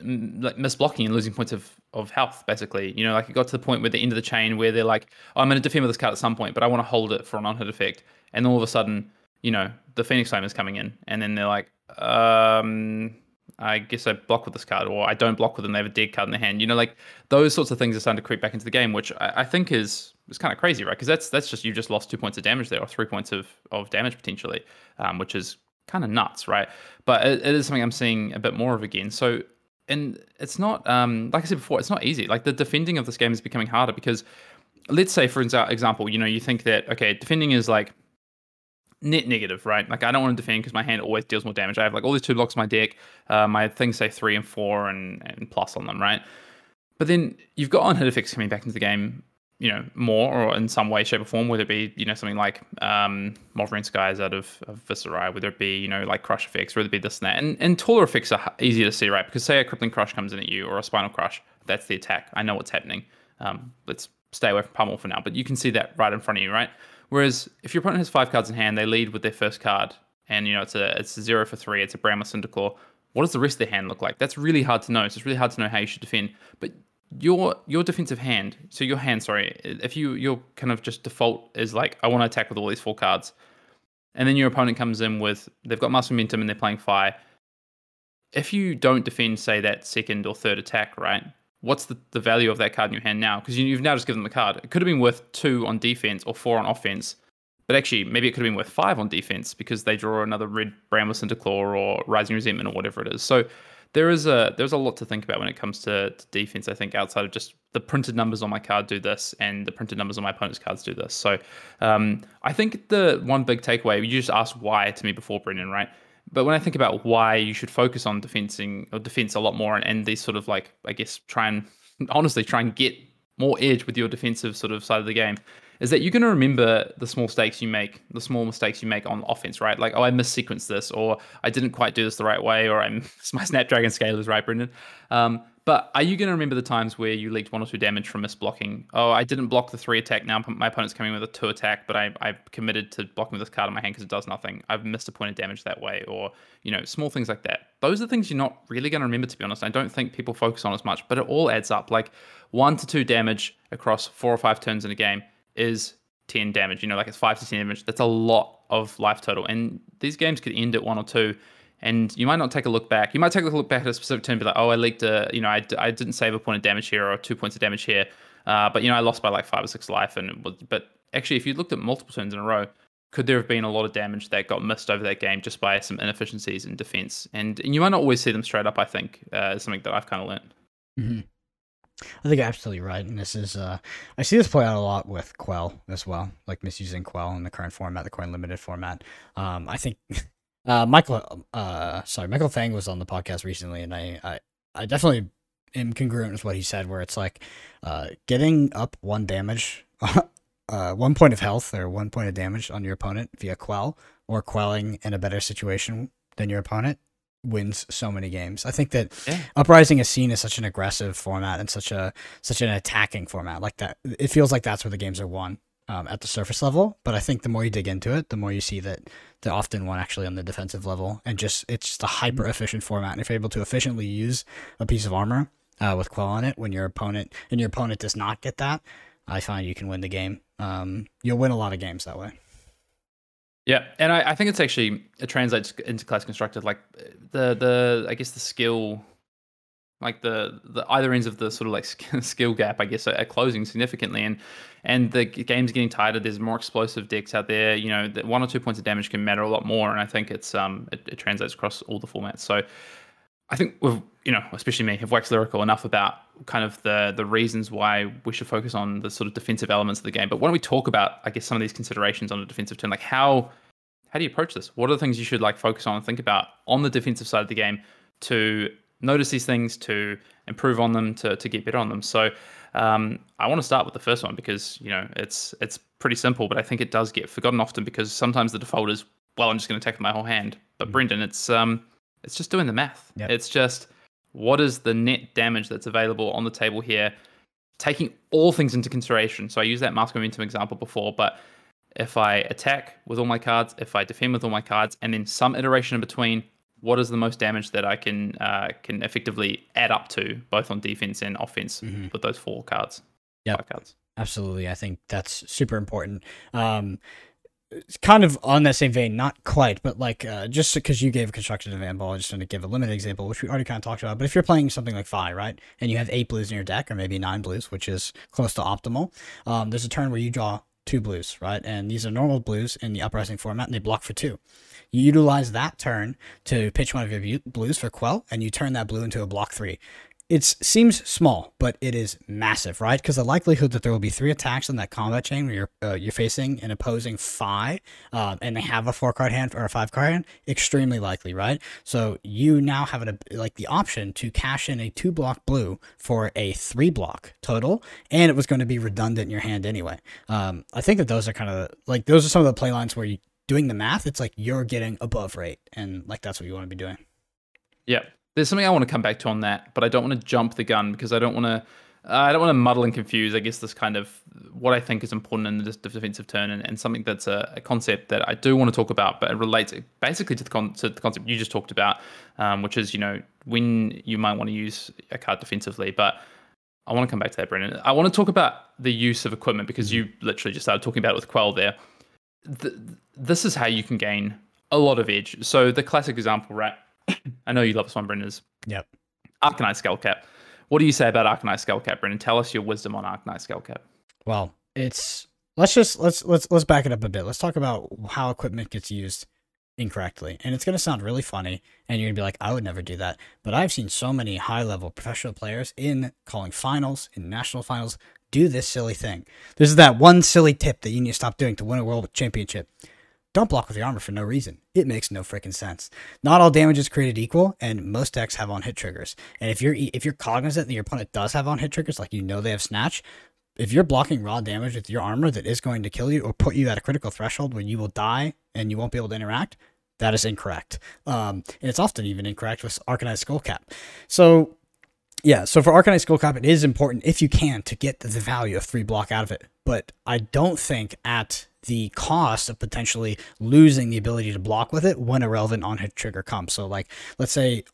like misblocking and losing points of of health basically you know like it got to the point where the end of the chain where they're like oh, i'm going to defend with this card at some point but i want to hold it for an on-hit effect and all of a sudden you know the phoenix flame is coming in and then they're like um I guess I block with this card, or I don't block with them. They have a dead card in their hand. You know, like those sorts of things are starting to creep back into the game, which I, I think is is kind of crazy, right? Because that's that's just you just lost two points of damage there, or three points of of damage potentially, um, which is kind of nuts, right? But it, it is something I'm seeing a bit more of again. So and it's not um, like I said before, it's not easy. Like the defending of this game is becoming harder because let's say, for example, you know, you think that okay, defending is like net negative, right? Like I don't want to defend because my hand always deals more damage. I have like all these two blocks in my deck. Uh, my things say three and four and, and plus on them, right? But then you've got on hit effects coming back into the game you know more or in some way shape or form whether it be you know something like um Skies out of, of Viserai whether it be you know like crush effects whether it be this and that and, and taller effects are easier to see right because say a crippling crush comes in at you or a spinal crush that's the attack I know what's happening um let's stay away from pummel for now but you can see that right in front of you right Whereas if your opponent has five cards in hand, they lead with their first card, and you know it's a it's a zero for three. It's a Brand with Cinderclaw. What does the rest of their hand look like? That's really hard to know. So it's really hard to know how you should defend. But your your defensive hand, so your hand, sorry, if you your kind of just default is like I want to attack with all these four cards, and then your opponent comes in with they've got mass momentum and they're playing fire. If you don't defend, say that second or third attack, right? What's the, the value of that card in your hand now? Because you, you've now just given them the card. It could have been worth two on defense or four on offense, but actually maybe it could have been worth five on defense because they draw another red Brand with Cinderclaw or Rising Resentment or whatever it is. So there is a there's a lot to think about when it comes to, to, defense. I think outside of just the printed numbers on my card do this, and the printed numbers on my opponent's cards do this. So um, I think the one big takeaway you just asked why to me before, Brendan, right? But when I think about why you should focus on defending or defense a lot more, and, and these sort of like I guess try and honestly try and get more edge with your defensive sort of side of the game is that you're going to remember the small mistakes you make, the small mistakes you make on offense, right? Like, oh, I missequenced this, or I didn't quite do this the right way, or I'm my Snapdragon scale is right, Brendan. Um, but are you going to remember the times where you leaked one or two damage from misblocking? Oh, I didn't block the three attack. Now my opponent's coming with a two attack, but I, I committed to blocking with this card in my hand because it does nothing. I've missed a point of damage that way, or you know, small things like that. Those are things you're not really going to remember, to be honest. I don't think people focus on as much, but it all adds up. Like one to two damage across four or five turns in a game is 10 damage. You know, like it's five to 10 damage. That's a lot of life total. And these games could end at one or two. And you might not take a look back. You might take a look back at a specific turn and be like, oh, I leaked a, you know, I, I didn't save a point of damage here or two points of damage here. Uh, but, you know, I lost by like five or six life. And was, But actually, if you looked at multiple turns in a row, could there have been a lot of damage that got missed over that game just by some inefficiencies in defense? And, and you might not always see them straight up, I think, uh, is something that I've kind of learned. Mm-hmm. I think you're absolutely right, and this is uh, I see this play out a lot with Quell as well, like misusing Quell in the current format, the coin limited format. Um, I think uh, Michael, uh, sorry, Michael Fang was on the podcast recently, and I, I, I definitely am congruent with what he said, where it's like uh, getting up one damage, uh, one point of health or one point of damage on your opponent via Quell, or quelling in a better situation than your opponent wins so many games. I think that yeah. Uprising is seen as such an aggressive format and such a such an attacking format. Like that, it feels like that's where the games are won um, at the surface level. But I think the more you dig into it, the more you see that they're often won actually on the defensive level. And just it's just a hyper efficient format. And if you're able to efficiently use a piece of armor uh, with Quell on it, when your opponent and your opponent does not get that, I find you can win the game. Um, you'll win a lot of games that way. Yeah, and I, I think it's actually it translates into class constructed like the the I guess the skill, like the the either ends of the sort of like skill gap I guess are, are closing significantly, and and the game's getting tighter. There's more explosive decks out there. You know, one or two points of damage can matter a lot more, and I think it's um it, it translates across all the formats. So I think we've you know especially me have waxed lyrical enough about kind of the the reasons why we should focus on the sort of defensive elements of the game. But why don't we talk about, I guess, some of these considerations on a defensive turn, like how how do you approach this? What are the things you should like focus on and think about on the defensive side of the game to notice these things, to improve on them, to to get better on them? So um, I want to start with the first one because you know it's it's pretty simple, but I think it does get forgotten often because sometimes the default is well, I'm just going to attack with my whole hand. But mm-hmm. Brendan, it's um it's just doing the math. Yep. It's just what is the net damage that's available on the table here, taking all things into consideration. So I used that mask momentum example before, but if I attack with all my cards, if I defend with all my cards, and then some iteration in between, what is the most damage that I can uh, can effectively add up to both on defense and offense mm-hmm. with those four cards? Yeah, cards. Absolutely, I think that's super important. Um, it's kind of on that same vein, not quite, but like uh, just because you gave a constructed example, I just want to give a limited example, which we already kind of talked about. But if you're playing something like Fai, right, and you have eight blues in your deck, or maybe nine blues, which is close to optimal, um, there's a turn where you draw two blues, right, and these are normal blues in the uprising format, and they block for two. You utilize that turn to pitch one of your blues for Quell, and you turn that blue into a block three it seems small, but it is massive, right? Because the likelihood that there will be three attacks in that combat chain where you're uh, you're facing an opposing Fai, uh, and they have a four card hand or a five card hand, extremely likely, right? So you now have an, like the option to cash in a two block blue for a three block total, and it was going to be redundant in your hand anyway. Um, I think that those are kind of like those are some of the play lines where you doing the math. It's like you're getting above rate, and like that's what you want to be doing. Yeah, there's something I want to come back to on that, but I don't want to jump the gun because I don't want to I don't want to muddle and confuse. I guess this kind of what I think is important in the defensive turn, and, and something that's a, a, concept that I do want to talk about, but it relates basically to the, con- to the concept you just talked about, um, which is you know when you might want to use a card defensively, but I want to come back to that, Brendan. I want to talk about the use of equipment because you literally just started talking about it with Quell there. The, this is how you can gain a lot of edge. So the classic example, right? I know you love this one, Brendan. Is yep. Arcanite Skullcap. What do you say about Arcanite Skullcap, Brendan? Tell us your wisdom on Arcanite Skullcap. Well, it's let's just let's let's let's back it up a bit. Let's talk about how equipment gets used incorrectly. And it's going to sound really funny, and you're going to be like, I would never do that. But I've seen so many high level professional players in calling finals, in national finals, do this silly thing. This is that one silly tip that you need to stop doing to win a world championship. Don't block with your armor for no reason. It makes no freaking sense. Not all damage is created equal, and most decks have on hit triggers. And if you're if you're cognizant that your opponent does have on hit triggers, like you know they have snatch, if you're blocking raw damage with your armor that is going to kill you or put you at a critical threshold where you will die and you won't be able to interact, that is incorrect. Um, and it's often even incorrect with Arcanite Skullcap. So, yeah, so for Arcanite Skullcap, it is important if you can to get the value of three block out of it. But I don't think at the cost of potentially losing the ability to block with it when a relevant on hit trigger comes. So, like, let's say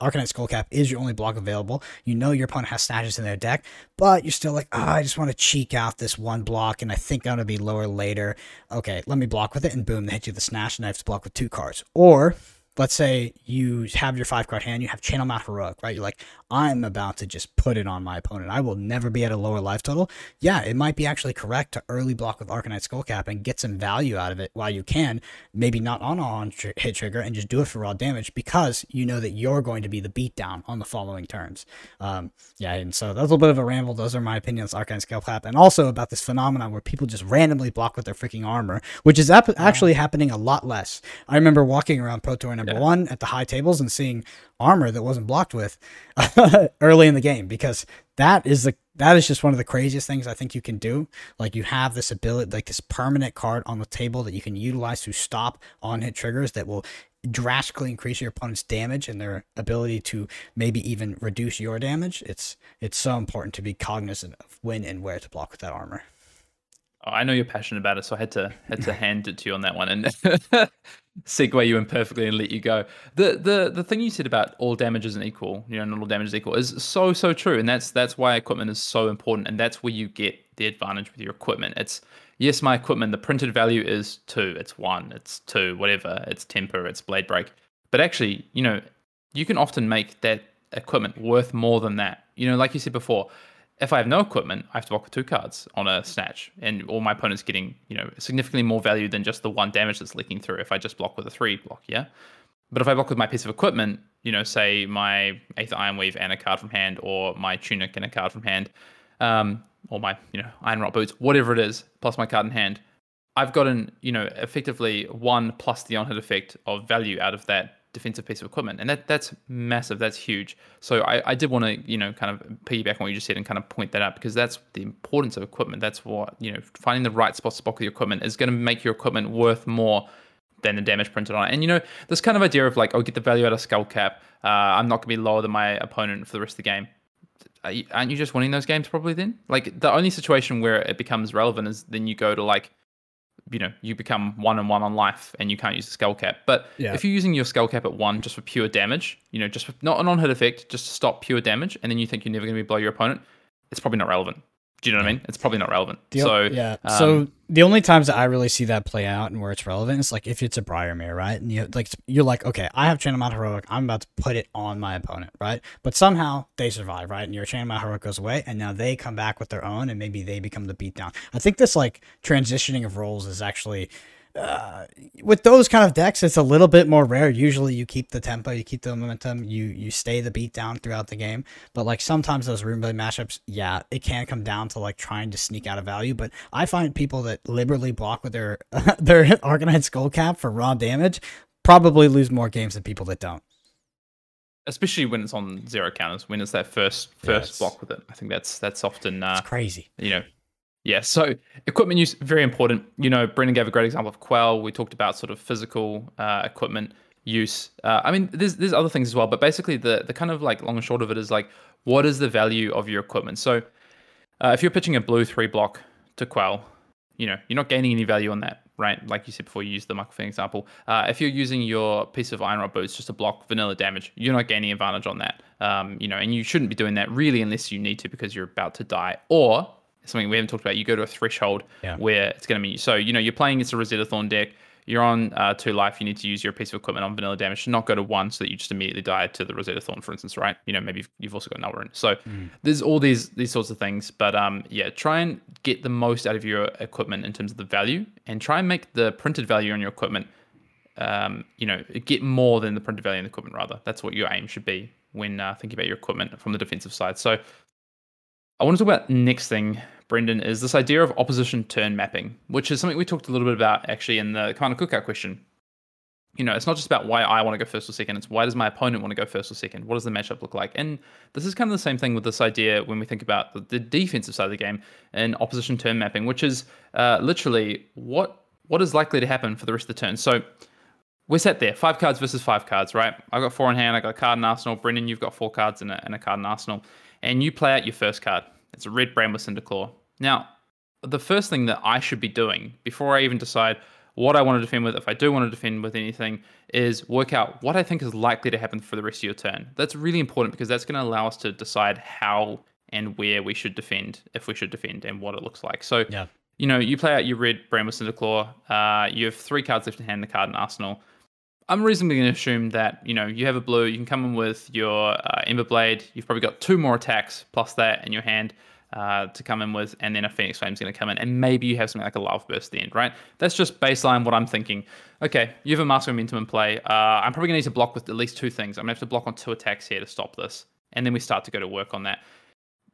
Arcanite Skullcap is your only block available. You know your opponent has snatches in their deck, but you're still like, oh, I just want to cheek out this one block, and I think I'm going to be lower later. Okay, let me block with it, and boom, they hit you with the snatch, and I have to block with two cards. Or let's say you have your five card hand, you have Channel Mount Heroic, right? You're like, I'm about to just put it on my opponent. I will never be at a lower life total. Yeah, it might be actually correct to early block with Arcanite Skullcap and get some value out of it while you can. Maybe not on on hit trigger and just do it for raw damage because you know that you're going to be the beatdown on the following turns. Um, yeah, and so that's a little bit of a ramble. Those are my opinions on Arcanite Skullcap, and also about this phenomenon where people just randomly block with their freaking armor, which is ap- actually happening a lot less. I remember walking around Pro Tour number yeah. one at the high tables and seeing armor that wasn't blocked with early in the game because that is the that is just one of the craziest things I think you can do. Like you have this ability, like this permanent card on the table that you can utilize to stop on hit triggers that will drastically increase your opponent's damage and their ability to maybe even reduce your damage. It's it's so important to be cognizant of when and where to block with that armor. Oh, I know you're passionate about it, so I had to had to hand it to you on that one and segue you in perfectly and let you go. The the the thing you said about all damage isn't equal, you know, not all damage is equal, is so so true, and that's that's why equipment is so important, and that's where you get the advantage with your equipment. It's yes, my equipment, the printed value is two, it's one, it's two, whatever, it's temper, it's blade break, but actually, you know, you can often make that equipment worth more than that. You know, like you said before if I have no equipment, I have to block with two cards on a snatch, and all my opponent's getting you know significantly more value than just the one damage that's leaking through. If I just block with a three block, yeah. But if I block with my piece of equipment, you know, say my Aether Ironweave and a card from hand, or my Tunic and a card from hand, um, or my you know Ironrot boots, whatever it is, plus my card in hand, I've gotten you know effectively one plus the on hit effect of value out of that defensive piece of equipment, and that that's massive. That's huge. So I, I did want to you know kind of piggyback on what you just said and kind of point that out because that's the importance of equipment. That's what you know finding the right spot to block your equipment is going to make your equipment worth more than the damage printed on it. And you know this kind of idea of like oh get the value out of skull cap. Uh, I'm not going to be lower than my opponent for the rest of the game. Aren't you just winning those games probably then? Like the only situation where it becomes relevant is then you go to like you know you become one and one on life and you can't use the skull cap but yeah. if you're using your skull cap at one just for pure damage you know just for, not an on-hit effect just to stop pure damage and then you think you're never going to be below your opponent it's probably not relevant do you know what I mean? It's probably not relevant. The, so yeah. Um, so the only times that I really see that play out and where it's relevant is like if it's a Briar mirror, right? And you like you're like, okay, I have Channel Mount Heroic. I'm about to put it on my opponent, right? But somehow they survive, right? And your Channel Mount Heroic goes away, and now they come back with their own, and maybe they become the beatdown. I think this like transitioning of roles is actually uh, with those kind of decks, it's a little bit more rare. Usually, you keep the tempo, you keep the momentum, you you stay the beat down throughout the game. But like sometimes those Runeblade matchups, yeah, it can come down to like trying to sneak out of value. But I find people that liberally block with their their Arcanite Skull Cap for raw damage probably lose more games than people that don't. Especially when it's on zero counters, when it's that first first yes. block with it. I think that's that's often uh, it's crazy. You know, yeah, so equipment use very important. You know, Brendan gave a great example of Quell. We talked about sort of physical uh, equipment use. Uh, I mean, there's there's other things as well, but basically the the kind of like long and short of it is like, what is the value of your equipment? So uh, if you're pitching a blue three block to Quell, you know, you're not gaining any value on that, right? Like you said before, you used the Michael Finn example. Uh, if you're using your piece of Ironrot boots just to block vanilla damage, you're not gaining advantage on that. Um, you know, and you shouldn't be doing that really unless you need to because you're about to die. Or something we haven't talked about, you go to a threshold Yeah. where it's going to be so you know you're playing against a Rosetta Thorn deck. You're on uh, two life. You need to use your piece of equipment on vanilla damage to not go to one, so that you just immediately die to the Rosetta Thorn, for instance, right? You know, maybe you've- you've also got Nullrune. So there's all these these sorts of things. But um, yeah, try and get the most out of your equipment in terms of the value, and try and make the printed value on your equipment, um, you know, get more than the printed value on the equipment. Rather, that's what your aim should be when uh, thinking about your equipment from the defensive side. So I want to talk about next thing, Brendan, is this idea of opposition turn mapping, which is something we talked a little bit about actually in the of cookout question. You know, it's not just about why I want to go first or second, it's why does my opponent want to go first or second? What does the matchup look like? And this is kind of the same thing with this idea when we think about the, the defensive side of the game and opposition turn mapping, which is uh, literally what what is likely to happen for the rest of the turn. So we're set there, five cards versus five cards, right? I've got four in hand, I got a card in arsenal. Brendan, you've got four cards and a, and a card in arsenal, and you play out your first card. It's a red Brand with Cinderclaw. Now, the first thing that I should be doing before I even decide what I want to defend with, if I do want to defend with anything, is work out what I think is likely to happen for the rest of your turn. That's really important because that's going to allow us to decide how and where we should defend, if we should defend, and what it looks like. So, Yeah. you know, you play out your red Brand with Cinderclaw. Uh, you have three cards left in hand, the card in arsenal. I'm reasonably going to assume that you know you have a blue. You can come in with your uh, Ember Blade. You've probably got two more attacks plus that in your hand uh, to come in with, and then a Phoenix Flame is going to come in, and maybe you have something like a Lava Burst at the end, right? That's just baseline what I'm thinking. Okay, you have a Master Momentum in play. Uh, I'm probably going to need to block with at least two things. I'm going to have to block on two attacks here to stop this, and then we start to go to work on that.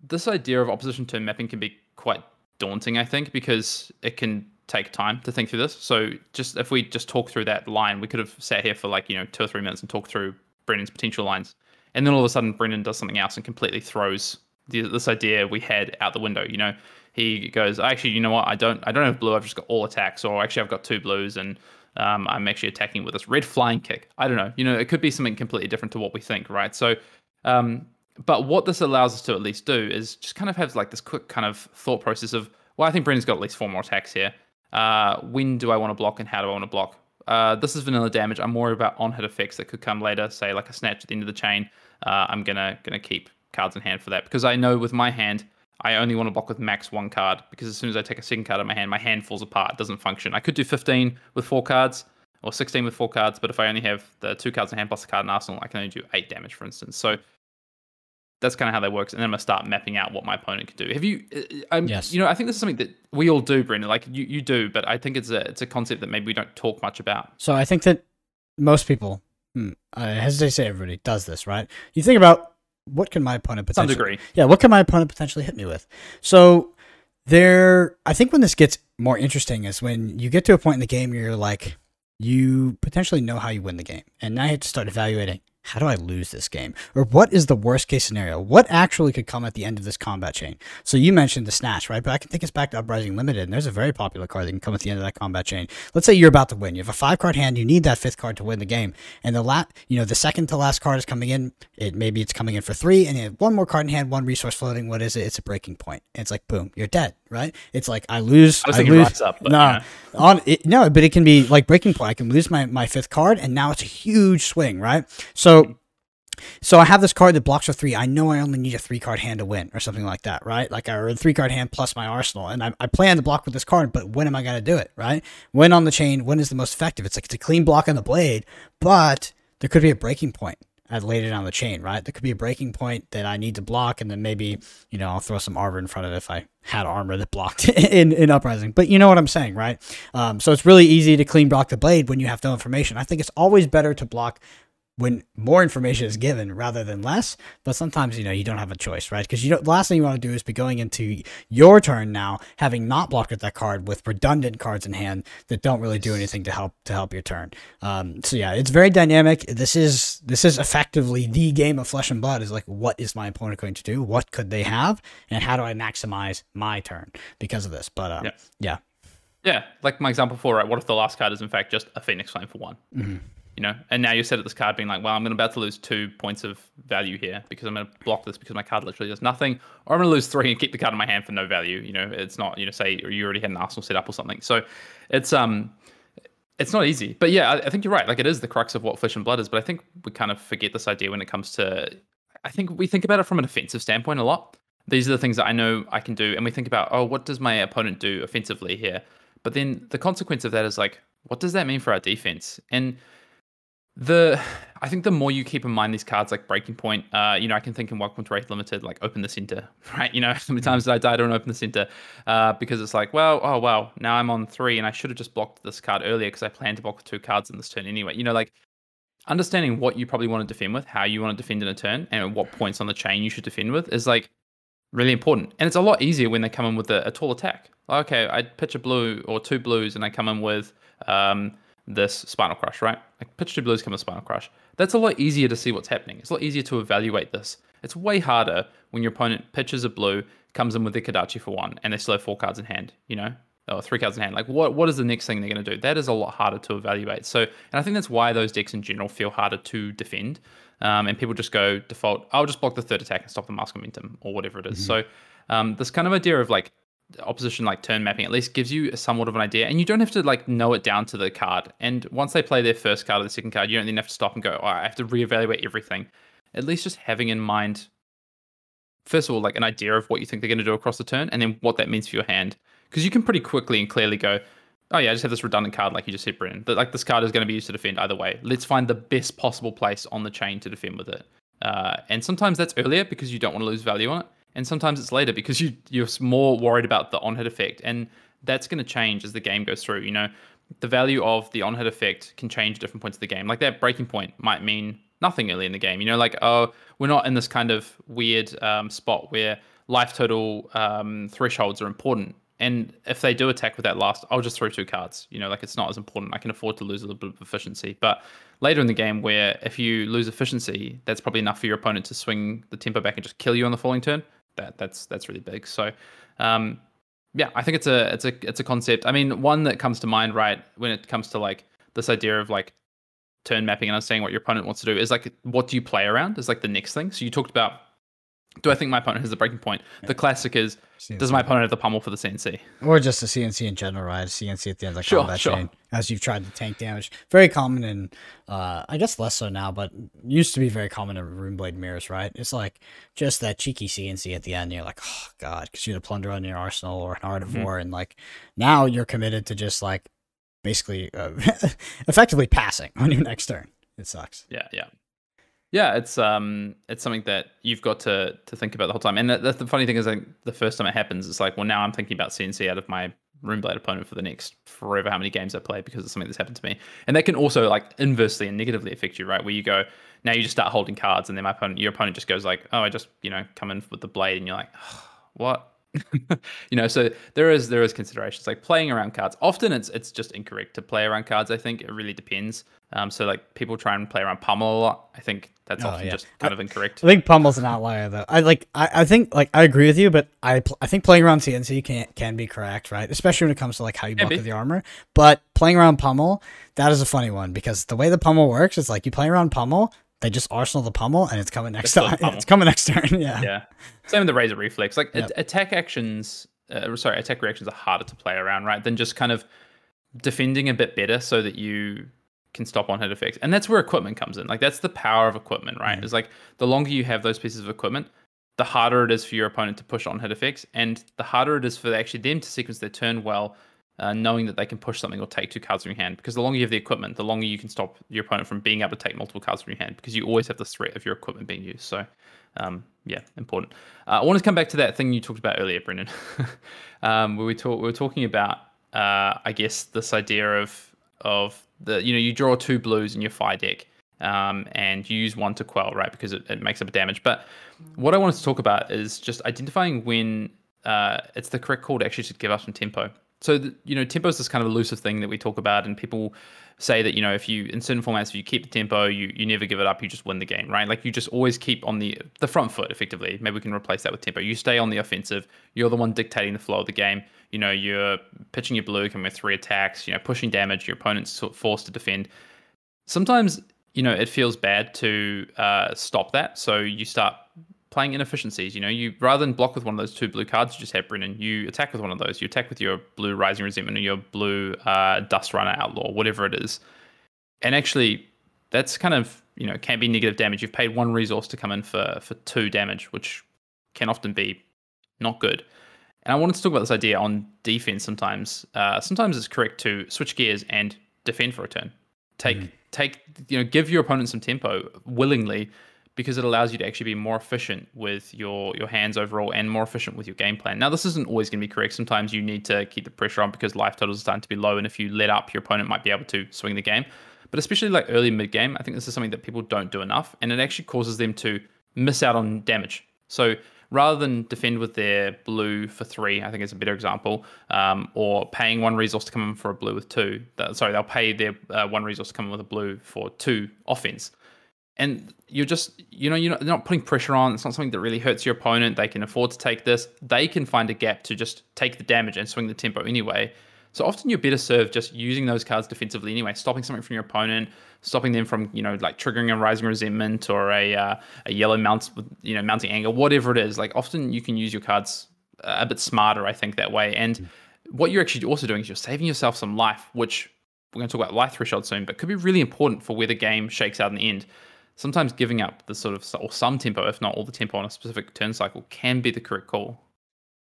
This idea of opposition turn mapping can be quite daunting, I think, because it can take time to think through this. So just if we just talk through that line, we could have sat here for like, you know, two or three minutes and talked through Brendan's potential lines. And then all of a sudden Brendan does something else and completely throws the, this idea we had out the window. You know, he goes, actually, you know what? I don't, I don't have blue. I've just got all attacks, or actually, I've got two blues, and um, I'm actually attacking with this red flying kick. I don't know. You know, it could be something completely different to what we think, right? So, um, but what this allows us to at least do is just kind of have like this quick kind of thought process of, well, I think Brendan's got at least four more attacks here. Uh, when do I want to block and how do I want to block? Uh, this is vanilla damage. I'm more about on hit effects that could come later, say like a snatch at the end of the chain. Uh, I'm gonna gonna keep cards in hand for that because I know with my hand I only want to block with max one card because as soon as I take a second card in my hand, my hand falls apart. It doesn't function. I could do 15 with four cards or 16 with four cards, but if I only have the two cards in hand plus a card in arsenal, I can only do eight damage, for instance. So that's kind of how that works. And then I'm gonna start mapping out what my opponent can do. Have you? uh, I'm, Yes. You know, I think this is something that we all do, Brendan. Like you, you do, but I think it's a it's a concept that maybe we don't talk much about. So I think that most people, hmm, I hesitate to say everybody, does this, right? You think about what can my opponent To some potentially degree. yeah, what can my opponent potentially hit me with? So there, I think when this gets more interesting is when you get to a point in the game where you're like, you potentially know how you win the game, and now you have to start evaluating how do I lose this game, or what is the worst case scenario? What actually could come at the end of this combat chain? So you mentioned the snatch, right? But I can think it's back to Uprising Limited, and there's a very popular card that can come at the end of that combat chain. Let's say you're about to win. You have a five card hand. You need that fifth card to win the game, and the la- you know, the second to last card is coming in. It maybe it's coming in for three, and you have one more card in hand, one resource floating. What is it? It's a breaking point. And it's like boom, you're dead, right? It's like I lose. I was I lose. Up, but, nah, yeah. on it, no, but it can be like breaking point. I can lose my my fifth card, and now it's a huge swing, right? So. So I have this card that blocks for three. I know I only need a three card hand to win, or something like that, right? Like or a three card hand plus my arsenal, and I, I plan to block with this card. But when am I going to do it, right? When on the chain? When is the most effective? It's like it's a clean block on the blade, but there could be a breaking point at later down the chain, right? There could be a breaking point that I need to block, and then maybe you know I'll throw some armor in front of it if I had armor that blocked in in uprising. But you know what I'm saying, right? Um, so it's really easy to clean block the blade when you have no information. I think it's always better to block when more information is given rather than less. But sometimes, you know, you don't have a choice, right? Because you don't, the last thing you want to do is be going into your turn now, having not blocked with that card with redundant cards in hand that don't really do anything to help to help your turn. Um, so yeah, it's very dynamic. This is this is effectively the game of flesh and blood. Is like, what is my opponent going to do? What could they have? And how do I maximize my turn because of this? But um, Yeah. yeah, Yeah, like my example before, right? What if the last card is in fact just a Phoenix Flame for one? You know, and now you're set at this card being like, well, I'm about to lose two points of value here because I'm going to block this because my card literally does nothing, or I'm going to lose three and keep the card in my hand for no value. You know, it's not, you know, say you already had an Arsenal set up or something. So it's um, it's not easy. But yeah, I, I think you're right. Like it is the crux of what Flesh and Blood is. But I think we kind of forget this idea when it comes to. I think we think about it from an offensive standpoint a lot. These are the things that I know I can do, and we think about, oh, what does my opponent do offensively here? But then the consequence of that is like, what does that mean for our defense? And the I think the more you keep in mind these cards like Breaking Point, uh, you know, I can think in Welcome to Rathe Limited, like open the center, right? You know, how many times did I die I don't open the center? Uh, because it's like, well, oh well, now I'm on three and I should have just blocked this card earlier because I planned to block two cards in this turn anyway. You know, like understanding what you probably want to defend with, how you want to defend in a turn, and at what points on the chain you should defend with is like really important. And it's a lot easier when they come in with a, a tall attack. okay, I pitch a blue or two blues and I come in with um, this Spinal Crush, right? Like pitch two blues, come with Spinal Crush. That's a lot easier to see what's happening. It's a lot easier to evaluate this. It's way harder when your opponent pitches a blue, comes in with their Kodachi for one, and they still have four cards in hand, you know? Or three cards in hand. Like what what is the next thing they're gonna do? That is a lot harder to evaluate. So and I think that's why those decks in general feel harder to defend. Um, and people just go default, I'll just block the third attack and stop the mask momentum or whatever it is. Mm-hmm. So um, this kind of idea of like opposition like turn mapping at least gives you somewhat of an idea and you don't have to like know it down to the card. And once they play their first card or the second card you don't then have to stop and go i have to reevaluate everything. At least just having in mind first of all like an idea of what you think they're going to do across the turn and then what that means for your hand. Because you can pretty quickly and clearly go oh yeah i just have this redundant card like you just said Brendan but like this card is going to be used to defend either way. Let's find the best possible place on the chain to defend with it. Uh, and sometimes that's earlier because you don't want to lose value on it and sometimes it's later because you you're more worried about the on hit effect, and that's going to change as the game goes through. You know, the value of the on hit effect can change at different points of the game. Like that breaking point might mean nothing early in the game. You know, like oh, we're not in this kind of weird um, spot where life total um, thresholds are important. And if they do attack with that last, I'll just throw two cards. You know, like it's not as important. I can afford to lose a little bit of efficiency. But later in the game, where if you lose efficiency, that's probably enough for your opponent to swing the tempo back and just kill you on the falling turn that that's that's really big. So um, yeah, I think it's a it's a it's a concept. I mean, one that comes to mind right when it comes to like this idea of like turn mapping and understanding what your opponent wants to do is like what do you play around is like the next thing. So you talked about do I think my opponent has the breaking point? The classic is CNC. does my opponent have the pummel for the CNC? Or just a CNC in general, right? CNC at the end of the sure, combat sure. chain as you've tried to tank damage. Very common in, uh, I guess less so now, but used to be very common in Runeblade mirrors, right? It's like just that cheeky CNC at the end. You're like, oh god, because you had a plunder on your arsenal or an art of mm-hmm. war, and like now you're committed to just like basically uh, effectively passing on your next turn. It sucks. Yeah, yeah. Yeah, it's um, it's something that you've got to to think about the whole time. And that's the funny thing is, like, the first time it happens, it's like, well, now I'm thinking about CNC out of my Runeblade opponent for the next forever how many games I play because of something that's happened to me. And that can also like inversely and negatively affect you, right? Where you go, now you just start holding cards, and then my opponent, your opponent just goes like, oh, I just you know come in with the blade, and you're like, oh, what? you know, so there is there is considerations like playing around cards. Often it's it's just incorrect to play around cards. I think it really depends. Um, so like people try and play around pummel a lot. I think that's oh, often yeah. just kind I, of incorrect. I think pummel's an outlier though. I like I, I think like I agree with you, but I pl- I think playing around CNC can can be correct, right? Especially when it comes to like how you buckle the armor. But playing around pummel, that is a funny one because the way the pummel works is like you play around pummel, they just arsenal the pummel and it's coming next time. It's coming next turn. Yeah. Yeah. Same with the razor reflex. Like yep. attack actions, uh, sorry, attack reactions are harder to play around, right? Than just kind of defending a bit better so that you can stop on hit effects. And that's where equipment comes in. Like that's the power of equipment, right? Mm-hmm. It's like the longer you have those pieces of equipment, the harder it is for your opponent to push on hit effects, and the harder it is for actually them to sequence their turn well uh, knowing that they can push something or take two cards from your hand. Because the longer you have the equipment, the longer you can stop your opponent from being able to take multiple cards from your hand. Because you always have the threat of your equipment being used. So, um, yeah, important. Uh, I want to come back to that thing you talked about earlier, Brendan, um, where we talk we were talking about, uh, I guess, this idea of of the you know you draw two blues in your Fai deck. Um, and you use one to quell, right? Because it, it makes up damage. But what I wanted to talk about is just identifying when uh, it's the correct call to actually just give up some tempo so the, you know tempo is this kind of elusive thing that we talk about and people say that you know if you in certain formats if you keep the tempo you you never give it up you just win the game right? Like you just always keep on the the front foot effectively. Maybe we can replace that with tempo. You stay on the offensive. You're the one dictating the flow of the game. You know you're pitching your blue coming with three attacks you know pushing damage. Your opponent's forced to defend. Sometimes you know it feels bad to uh, stop that, so you start playing inefficiencies. You know, you rather than block with one of those two blue cards you just had, Brendan, you attack with one of those. You attack with your blue Rising Resentment or your blue uh, Dust Runner Outlaw, whatever it is. And actually, that's kind of you know can be negative damage. You've paid one resource to come in for for two damage, which can often be not good. And I wanted to talk about this idea on defense. Sometimes, uh, sometimes it's correct to switch gears and defend for a turn. Take mm. take you know give your opponent some tempo willingly because it allows you to actually be more efficient with your your hands overall and more efficient with your game plan. Now, this isn't always going to be correct. Sometimes you need to keep the pressure on because life totals are starting to be low, and if you let up, your opponent might be able to swing the game. But especially like early mid game, I think this is something that people don't do enough, and it actually causes them to miss out on damage. So rather than defend with their blue for three, I think is a better example, um, or paying one resource to come in for a blue with two. Sorry, they'll pay their uh, one resource to come in with a blue for two offense and you're just you know you're not, putting pressure on. It's not something that really hurts your opponent. They can afford to take this. They can find a gap to just take the damage and swing the tempo anyway. So often you're better served just using those cards defensively anyway stopping something from your opponent stopping them from you know like triggering a rising resentment or a uh, a yellow mount you know mounting anger whatever it is. Like often you can use your cards a bit smarter i think that way. And mm. what you're actually also doing is you're saving yourself some life which we're going to talk about life threshold soon but could be really important for where the game shakes out in the end sometimes giving up the sort of or some tempo, if not all the tempo on a specific turn cycle, can be the correct call.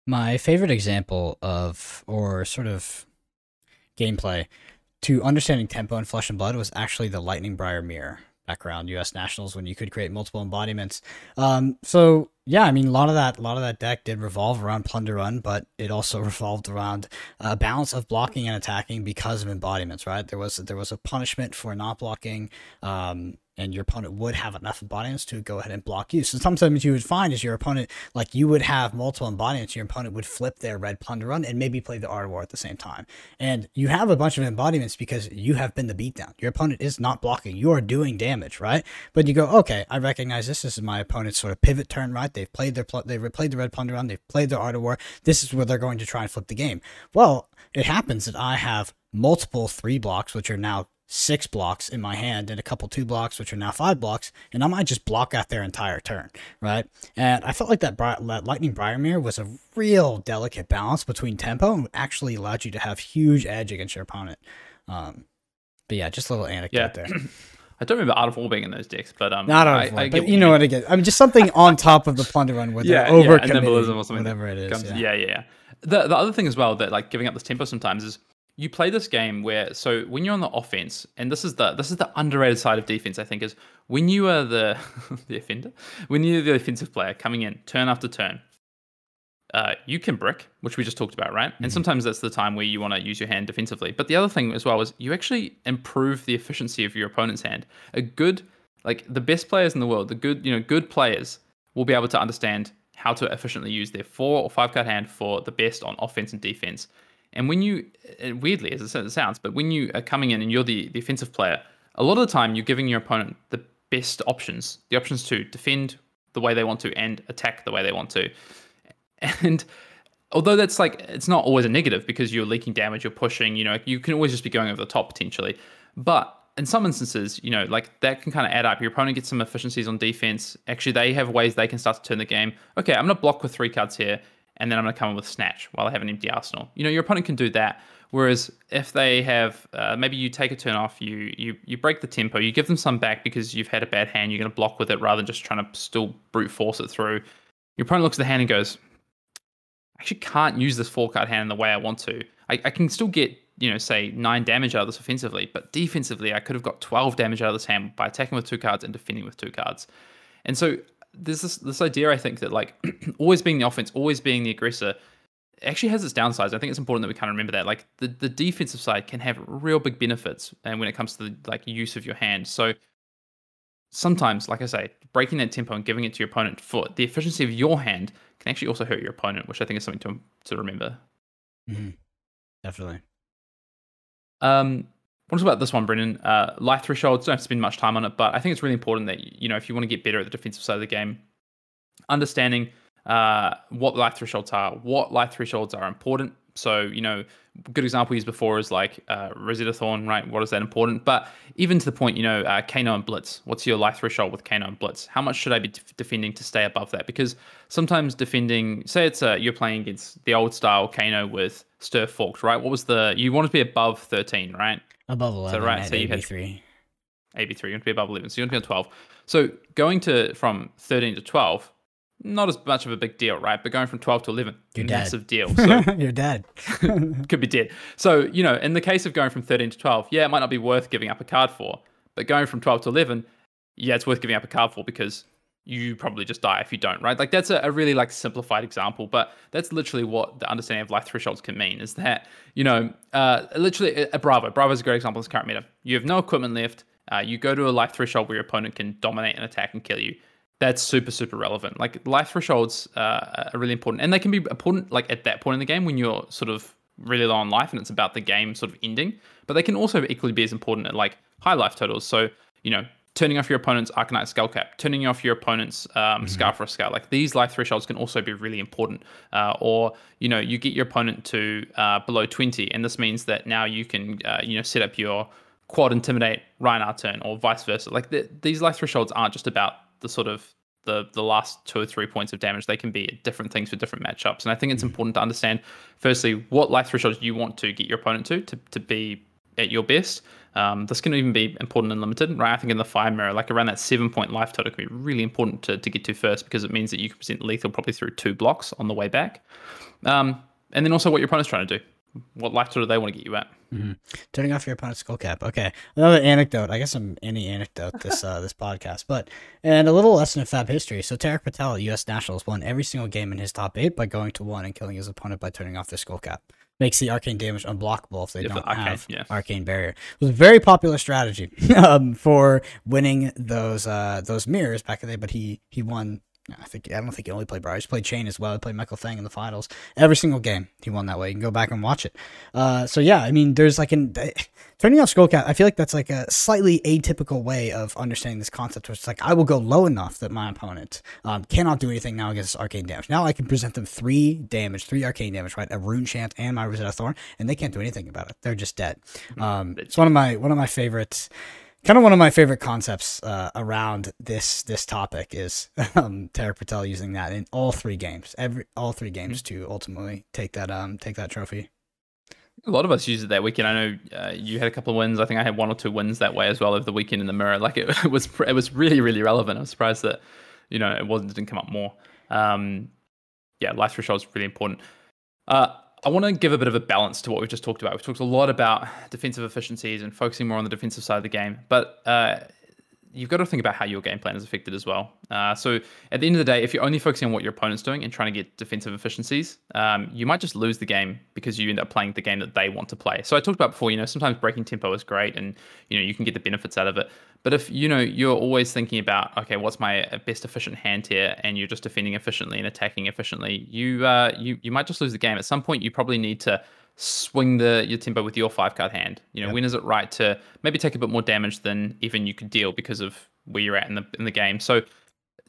My favorite example of or sort of gameplay to understanding tempo in Flesh and Blood was actually the Lightning Briar Mirror background U.S. Nationals when you could create multiple embodiments. Um, so yeah, I mean a lot of that, a lot of that deck did revolve around Plunder Run, but it also revolved around a balance of blocking and attacking because of embodiments. Right? There was there was a punishment for not blocking. Um, and your opponent would have enough embodiments to go ahead and block you. So sometimes you would find is your opponent, like you would have multiple embodiments, your opponent would flip their red plunder run and maybe play the art war at the same time. And you have a bunch of embodiments because you have been the beatdown. Your opponent is not blocking. You are doing damage, right? But you go, okay, I recognize this. This is my opponent's sort of pivot turn, right? They've played their, they've played the red plunder run. They've played their art of war. This is where they're going to try and flip the game. Well, it happens that I have multiple three blocks, which are now six blocks in my hand and a couple two blocks, which are now five blocks, and I might just block out their entire turn, right? And I felt like that, Bri- that Lightning Briar mirror was a real delicate balance between tempo and actually allowed you to have huge edge against your opponent. Um, but yeah, just a little anecdote yeah. there. I don't remember Art of War being in those decks, but um, not Art of War, but you know what I get. I mean, just something on top of the Plunder Run with yeah, over yeah, or something, whatever it is. Comes, yeah. yeah, yeah. The the other thing as well that like giving up this tempo sometimes is you play this game where so when you're on the offense and this is the this is the underrated side of defense i think is when you are the the offender when you're the offensive player coming in turn after turn uh, you can brick which we just talked about right? Mm-hmm. and sometimes that's the time where you want to use your hand defensively. But the other thing as well is you actually improve the efficiency of your opponent's hand. A good like the best players in the world the good you know good players will be able to understand how to efficiently use their four or five card hand for the best on offense and defense. And when you, uh, weirdly as it sounds, but when you are coming in and you're the, the offensive player, a lot of the time you're giving your opponent the best options, the options to defend the way they want to and attack the way they want to. And although that's like, it's not always a negative because you're leaking damage, you're pushing, you know, you can always just be going over the top potentially. But in some instances, you know, like that can kind of add up. Your opponent gets some efficiencies on defense. Actually, they have ways they can start to turn the game. Okay, I'm going to block with three cards here and then I'm going to come in with Snatch while I have an empty arsenal. You know, your opponent can do that. Whereas if they have, uh, maybe you take a turn off, you you you break the tempo, you give them some back because you've had a bad hand. You're going to block with it rather than just trying to still brute force it through. Your opponent looks at the hand and goes, "I actually can't use this four card hand in the way I want to. I, I can still get you know, say nine damage out of this offensively, but defensively, I could have got 12 damage out of this hand by attacking with two cards and defending with two cards. And so there's this this idea I think that like always being the offense, always being the aggressor, actually has its downsides. I think it's important that we kind of remember that. Like the, the defensive side can have real big benefits, and when it comes to the like use of your hand. So sometimes, like I say, breaking that tempo and giving it to your opponent for the efficiency of your hand can actually also hurt your opponent, which I think is something to to remember. Mm-hmm. Definitely. Um, talk about this one, Brendan. Uh, life thresholds. Don't have to spend much time on it, but I think it's really important that you know if you want to get better at the defensive side of the game, understanding uh, what life thresholds are, what life thresholds are important So, you know, good example used before is like uh, Rosetta Thorn, right? What is that important? But even to the point, you know, uh, Kano and Blitz. What's your life threshold with Kano and Blitz? How much should I be defending to stay above that? Because sometimes defending, say it's a, you're playing against the old style Kano with Stir Forked, right? What was the, you want to be above 13, right? Above 11. So, right, so you had- AB3. AB3, you want to be above 11. So you want to be on 12. So going to from 13 to 12, not as much of a big deal, right? But going from 12 to 11, You're dead. massive deal. So You're dead. could be dead. So, you know, in the case of going from 13 to 12, yeah, it might not be worth giving up a card for. But going from 12 to 11, yeah, it's worth giving up a card for because you probably just die if you don't, right? Like that's a, a really like simplified example, but that's literally what the understanding of life thresholds can mean is that, you know, uh, literally a, a Bravo. Bravo is a great example of this current meta. You have no equipment left. Uh, you go to a life threshold where your opponent can dominate and attack and kill you. That's super, super relevant. Like life thresholds uh, are really important, and they can be important like at that point in the game when you're sort of really low on life and it's about the game sort of ending. But they can also equally be as important at like high life totals. So you know, turning off your opponent's Arcanite Skull Cap, turning off your opponent's um, Scar for a Scar. Like these life thresholds can also be really important. Uh, or you know, you get your opponent to uh, below 20, and this means that now you can uh, you know set up your quad intimidate Rhinar turn or vice versa. Like the, these life thresholds aren't just about the sort of the the last two or three points of damage. They can be different things for different matchups. And I think it's important to understand firstly what life thresholds you want to get your opponent to to, to be at your best. Um, this can even be important and limited, right? I think in the Fai mirror, like around that seven point life total can be really important to, to get to first because it means that you can present lethal probably through two blocks on the way back. Um, and then also what your opponent's trying to do. What life total do they want to get you at. Turning off your opponent's skull cap. Okay, another anecdote. I guess I'm any anecdote this uh, this podcast, but and a little lesson of Fab history. So Tarek Patel, U.S. Nationals, won every single game in his top eight by going to one and killing his opponent by turning off their skull cap. Makes the arcane damage unblockable if they the don't arcane, have yeah. arcane barrier. It was a very popular strategy um, for winning those uh, those mirrors back in the day. But he he won. I think I don't think he only played Briar. He played Chane as well. He played Michael Thang in the finals. Every single game he won that way. You can go back and watch it. Uh, so yeah, I mean, there's like an uh, turning off skull cap. I feel like that's like a slightly atypical way of understanding this concept. Where it's like I will go low enough that my opponent um, cannot do anything now against arcane damage. Now I can present them three damage, three arcane damage, right? A runechant and my Rosetta Thorn, and they can't do anything about it. They're just dead. Um, it's one of my one of my favorites kind of one of my favorite concepts uh, around this this topic is um, Tarek Patel using that in all three games, every all three games to ultimately take that um take that trophy. A lot of us used it that weekend. I know uh, you had a couple of wins. I think I had one or two wins that way as well over the weekend in the mirror. Like it, it was, it was really, really relevant. I was surprised that you know it wasn't it didn't come up more. Um, yeah, life threshold is really important. Uh, I want to give a bit of a balance to what we've just talked about. We've talked a lot about defensive efficiencies and focusing more on the defensive side of the game, but uh, you've got to think about how your game plan is affected as well. Uh, so at the end of the day, if you're only focusing on what your opponent's doing and trying to get defensive efficiencies, um, you might just lose the game because you end up playing the game that they want to play. So I talked about before, you know, sometimes breaking tempo is great and you know you can get the benefits out of it. But if you know you're always thinking about okay, what's my best efficient hand here, and you're just defending efficiently and attacking efficiently, you uh, you you might just lose the game. At some point, you probably need to swing the your tempo with your five card hand. You know, when is it right to maybe take a bit more damage than even you could deal because of where you're at in the in the game. So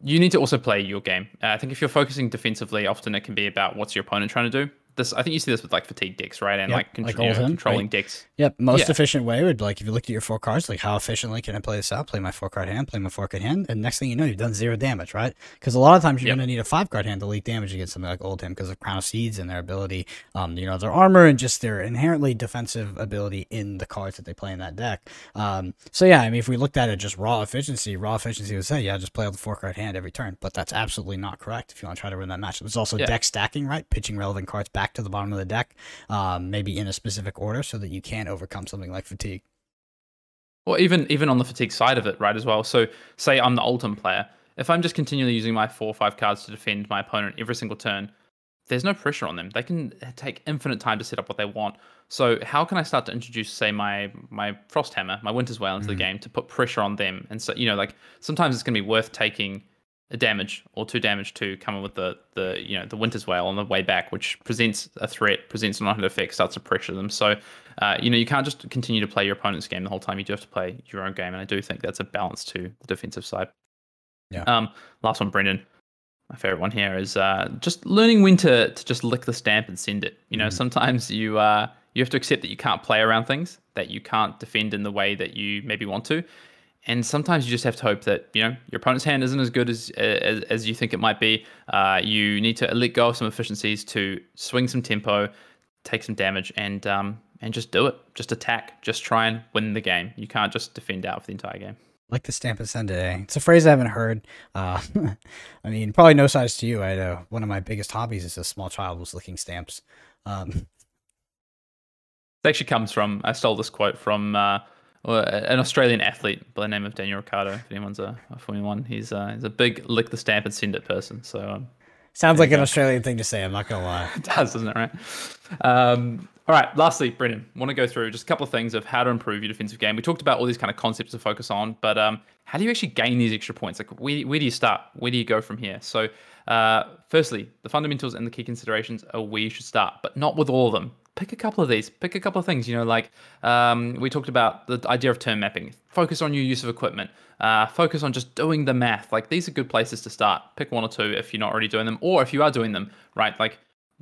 you need to also play your game. Uh, I think if you're focusing defensively, often it can be about what's your opponent trying to do. This I think you see this with like fatigue decks, right? And Yep, like, like you know, controlling right? decks. Yep, most Yeah. efficient way would be like if you looked at your four cards, like how efficiently can I play this out? Play my four card hand, play my four card hand, and next thing you know, you've done zero damage, right? Because a lot of times you're Yep. going to need a five card hand to leak damage against something like Oldhim because of Crown of Seeds and their ability, um, you know, their armor and just their inherently defensive ability in the cards that they play in that deck. Um, so yeah, I mean, if we looked at it just raw efficiency, raw efficiency would say, yeah, just play out the four card hand every turn, but that's absolutely not correct if you want to try to win that match. There's also Yeah. deck stacking, right? Pitching relevant cards back to the bottom of the deck, um, maybe in a specific order so that you can overcome something like fatigue. Or even even on the fatigue side of it, right, as well. So say I'm the Oldhim player. If I'm just continually using my four or five cards to defend my opponent every single turn, there's no pressure on them. They can take infinite time to set up what they want. So how can I start to introduce, say, my my Frost Hammer, my Winter's Wail into the game to put pressure on them? And so you know, like sometimes it's going to be worth taking a damage or two damage to come in with the the you know the Winter's Wail on the way back, which presents a threat, presents an unhit effect, starts to pressure them. So uh, you know you can't just continue to play your opponent's game the whole time. You do have to play your own game, and I do think that's a balance to the defensive side. Yeah. Um, last one, Brendan. my favorite one here is uh, just learning when to, to just lick the stamp and send it. You know, mm-hmm. sometimes you uh, you have to accept that you can't play around things, that you can't defend in the way that you maybe want to, and sometimes you just have to hope that you know your opponent's hand isn't as good as as, as you think it might be. Uh, you need to let go of some efficiencies to swing some tempo, take some damage, and um, and just do it. Just attack. Just try and win the game. You can't just defend out for the entire game like the stamp and send today. It's a phrase I haven't heard. Uh, I mean, probably no size to you. I uh, one of my biggest hobbies as a small child was licking stamps. Um, it actually comes from I stole this quote from uh, an Australian athlete by the name of Daniel Ricciardo. If anyone's a, a Formula One, he's uh, he's a big lick the stamp and send it person. So um, sounds like an Australian thing to say. I'm not gonna lie. it does, doesn't it? Right. Um, all right, lastly, Brendan, want to go through just a couple of things of how to improve your defensive game. We talked about all these kind of concepts to focus on, but um, how do you actually gain these extra points? Like, where, where do you start? Where do you go from here? So, uh, firstly, the fundamentals and the key considerations are where you should start, but not with all of them. Pick a couple of these. Pick a couple of things. You know, like um, we talked about the idea of term mapping. Focus on your use of equipment. Uh, focus on just doing the math. Like these are good places to start. Pick one or two if you're not already doing them, or if you are doing them, right? Like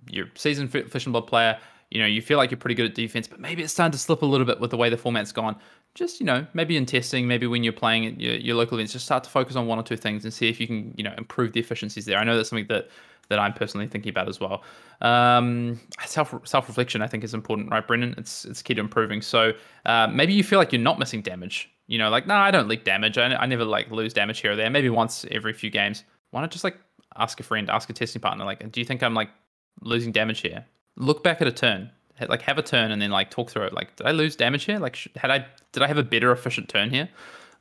you're seasoned Flesh and Blood player you know, you feel like you're pretty good at defense, but maybe it's starting to slip a little bit with the way the format's gone. Just, you know, maybe in testing, maybe when you're playing at your, your local events, just start to focus on one or two things and see if you can, you know, improve the efficiencies there. I know that's something that that I'm personally thinking about as well. Um, self self reflection, I think, is important, right, Brendan? It's it's key to improving. So uh, maybe you feel like you're not missing damage. You know, like, no, nah, I don't leak damage. I, I never like lose damage here or there. Maybe once every few games. Why not just like ask a friend, ask a testing partner, like, do you think I'm like losing damage here? Look back at a turn like have a turn and then like talk through it. Like, did I lose damage here? Like, had I did I have a better efficient turn here?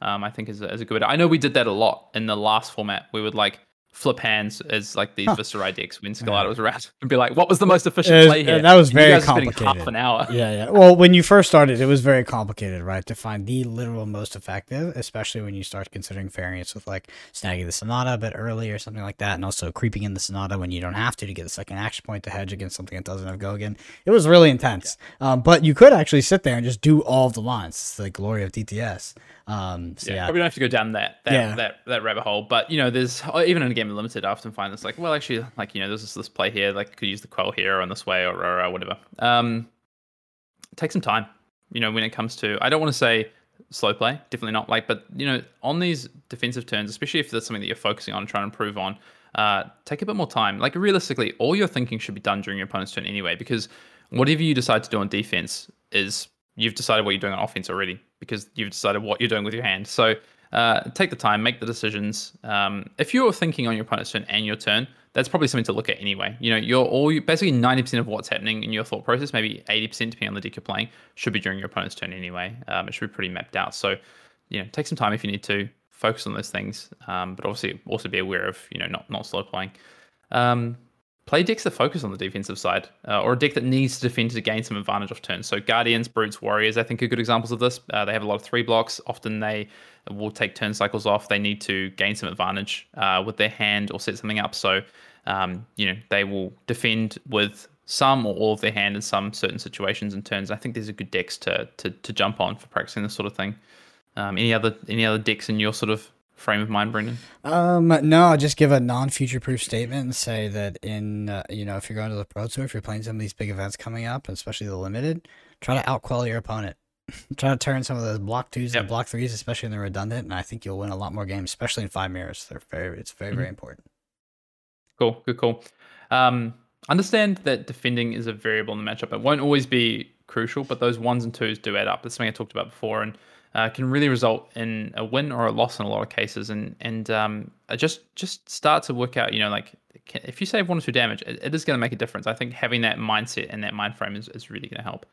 Um, I think is a, is a good. Idea. I know we did that a lot in the last format. We would like flip hands as like these huh. Viserai decks when Scarlata was around and be like, what was the most efficient was, play here? That was very complicated. Half an hour. Yeah, yeah. Well, when you first started, it was very complicated, right? To find the literal most effective, especially when you start considering variants with like snagging the Sonata a bit early or something like that, and also creeping in the Sonata when you don't have to to get the second action point to hedge against something that doesn't have go again. It was really intense. Yeah. Um, but you could actually sit there and just do all of the lines. It's the glory of DTS. Um, so yeah, yeah, probably don't have to go down that that, yeah. that that rabbit hole. But you know, there's even in a game limited, I often find it's like, well, actually, like you know, there's this, this play here, like could use the quell here on this way or, or, or whatever. Um, take some time. You know, when it comes to, I don't want to say slow play, definitely not. Like, but you know, on these defensive turns, especially if there's something that you're focusing on, and trying to improve on, uh, take a bit more time. Like realistically, all your thinking should be done during your opponent's turn anyway, because whatever you decide to do on defense is you've decided what you're doing on offense already because you've decided what you're doing with your hand. So uh, take the time, make the decisions. Um, if you're thinking on your opponent's turn and your turn, that's probably something to look at anyway. You know, you're all basically 90% of what's happening in your thought process, maybe 80% depending on the deck you're playing, should be during your opponent's turn anyway. Um, it should be pretty mapped out. So, you know, take some time if you need to focus on those things, um, but obviously also be aware of you know not not slow playing. Um, play decks that focus on the defensive side, uh, or a deck that needs to defend to gain some advantage off turns. So Guardians, Brutes, Warriors, I think are good examples of this. Uh, they have a lot of three blocks. Often they will take turn cycles off. They need to gain some advantage uh, with their hand or set something up. So um, you know they will defend with some or all of their hand in some certain situations and turns. I think these are good decks to to, to jump on for practicing this sort of thing. Um, any other any other decks in your sort of frame of mind, Brendan? Um, no, I'll just give a non-future proof statement and say that in uh, you know if you're going to the pro tour, if you're playing some of these big events coming up, especially the limited, try to outqual your opponent. try to turn some of those block twos yep. and block threes, especially in the redundant, and I think you'll win a lot more games, especially in Fai mirrors. They're very, it's very, mm-hmm. very important. Cool, good call. Um, understand that defending is a variable in the matchup. It won't always be crucial, but those ones and twos do add up. That's something I talked about before, and uh, can really result in a win or a loss in a lot of cases. And and um, just just start to work out, you know, like if you save one or two damage, it, it is going to make a difference. I think having that mindset and that mind frame is, is really going to help.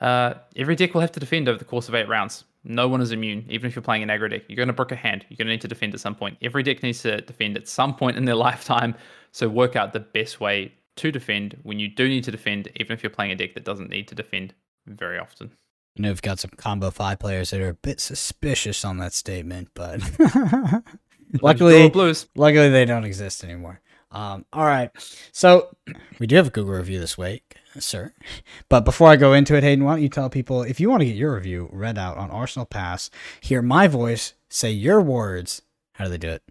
Uh, every deck will have to defend over the course of eight rounds. No one is immune, even if you're playing an aggro deck. You're going to brook a hand. You're going to need to defend at some point. Every deck needs to defend at some point in their lifetime. So work out the best way to defend when you do need to defend, even if you're playing a deck that doesn't need to defend very often. I know we've got some combo five players that are a bit suspicious on that statement, but luckily, luckily they don't exist anymore. Um, all right, so we do have a Google review this week, sir. But before I go into it, Hayden, why don't you tell people if you want to get your review read out on Arsenal Pass, hear my voice, say your words. How do they do it?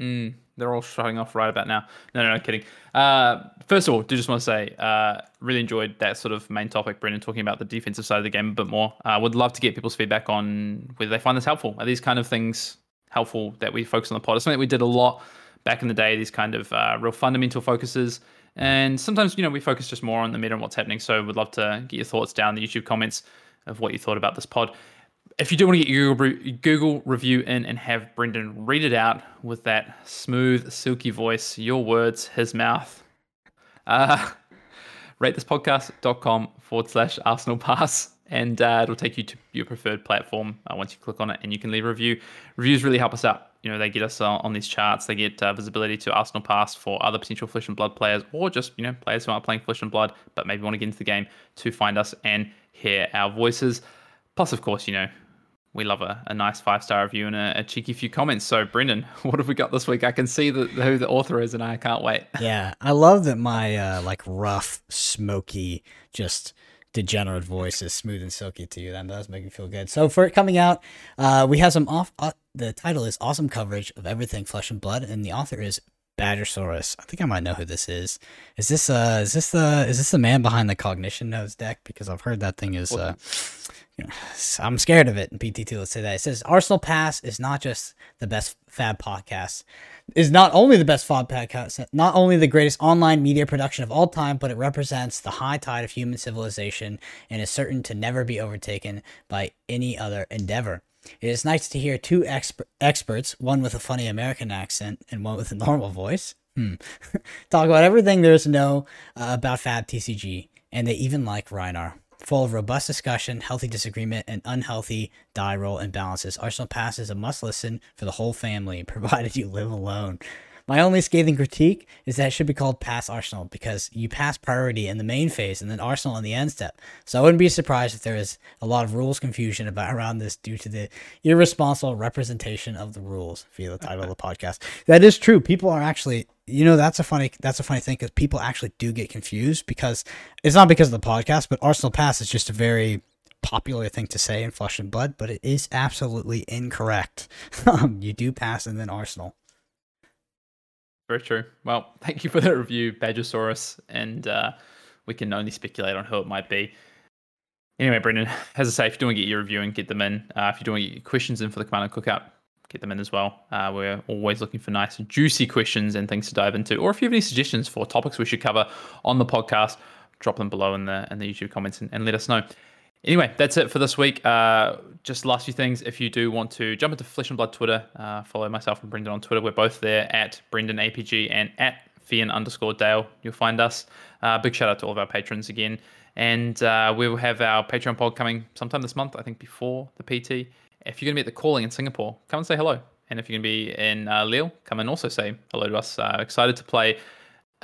Mm, they're all shutting off right about now. No, no, no, kidding. Uh, first of all, do just want to say, uh, really enjoyed that sort of main topic, Brendan, talking about the defensive side of the game a bit more. I uh, would love to get people's feedback on whether they find this helpful. Are these kind of things helpful that we focus on the pod? It's something we did a lot back in the day, these kind of uh, real fundamental focuses. And sometimes, you know, we focus just more on the meta and what's happening. So we'd love to get your thoughts down in the YouTube comments of what you thought about this pod if you do want to get your Google review in and have Brendan read it out with that smooth, silky voice, your words, his mouth, uh, ratethispodcast.com forward slash Arsenal Pass. And uh, it'll take you to your preferred platform uh, once you click on it and you can leave a review. Reviews really help us out. You know, they get us on these charts, they get uh, visibility to Arsenal Pass for other potential Flesh and Blood players or just, you know, players who aren't playing Flesh and Blood but maybe want to get into the game to find us and hear our voices. Plus, of course, you know, we love a, a nice five star review and a, a, cheeky few comments. So, Brendan, what have we got this week? I can see the, who the author is, and I can't wait. Yeah, I love that my uh, like rough, smoky, just degenerate voice is smooth and silky to you. That does make me feel good. So, for it coming out, uh, we have some off. Uh, the title is "Awesome Coverage of Everything Flesh and Blood," and the author is Badgersaurus. I think I might know who this is. Is this uh is this the is this the man behind the cognition nodes deck? Because I've heard that thing is uh I'm scared of it in PT2. Let's say that. It says Arsenal Pass is not just the best fab podcast, is not only the best fab podcast, not only the greatest online media production of all time, but it represents the high tide of human civilization and is certain to never be overtaken by any other endeavor. It is nice to hear two exper- experts, one with a funny American accent and one with a normal voice, hmm. talk about everything there is to know uh, about Fab TCG, and they even like Rhinar full of robust discussion, healthy disagreement, and unhealthy die roll imbalances. Arsenal Pass is a must listen for the whole family, provided you live alone. My only scathing critique is that it should be called Pass Arsenal because you pass priority in the main phase and then Arsenal in the end step. So I wouldn't be surprised if there is a lot of rules confusion about around this due to the irresponsible representation of the rules via the title of the podcast. That is true. People are actually you know that's a funny that's a funny thing because people actually do get confused because it's not because of the podcast, but Arsenal Pass is just a very popular thing to say in Flesh and Blood, but it is absolutely incorrect. Um, you do pass and then Arsenal. Very true. Well, thank you for the review, Badgersaurus, and uh, we can only speculate on who it might be. Anyway, Brendan, as I say, if you do want to get your review and get them in, uh, if you do want to get your questions in for the Commander Cookout, get them in as well. Uh, we're always looking for nice, juicy questions and things to dive into. Or if you have any suggestions for topics we should cover on the podcast, drop them below in the in the YouTube comments and, and let us know. Anyway, that's it for this week. Uh, just last few things. If you do want to jump into Flesh and Blood Twitter, uh, follow myself and Brendan on Twitter. We're both there at Brendan APG and at Fian underscore Dale. You'll find us. Uh, big shout out to all of our patrons again. And uh, we will have our Patreon pod coming sometime this month, I think before the PT. If you're going to be at the calling in Singapore, come and say hello. And if you're going to be in uh, Lille, come and also say hello to us. Uh, excited to play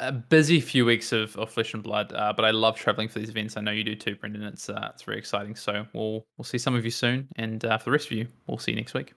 a busy few weeks of, of flesh and blood, uh, but I love traveling for these events. I know you do too, Brendan. It's uh, it's very exciting. So we'll we'll see some of you soon, and uh, for the rest of you, we'll see you next week.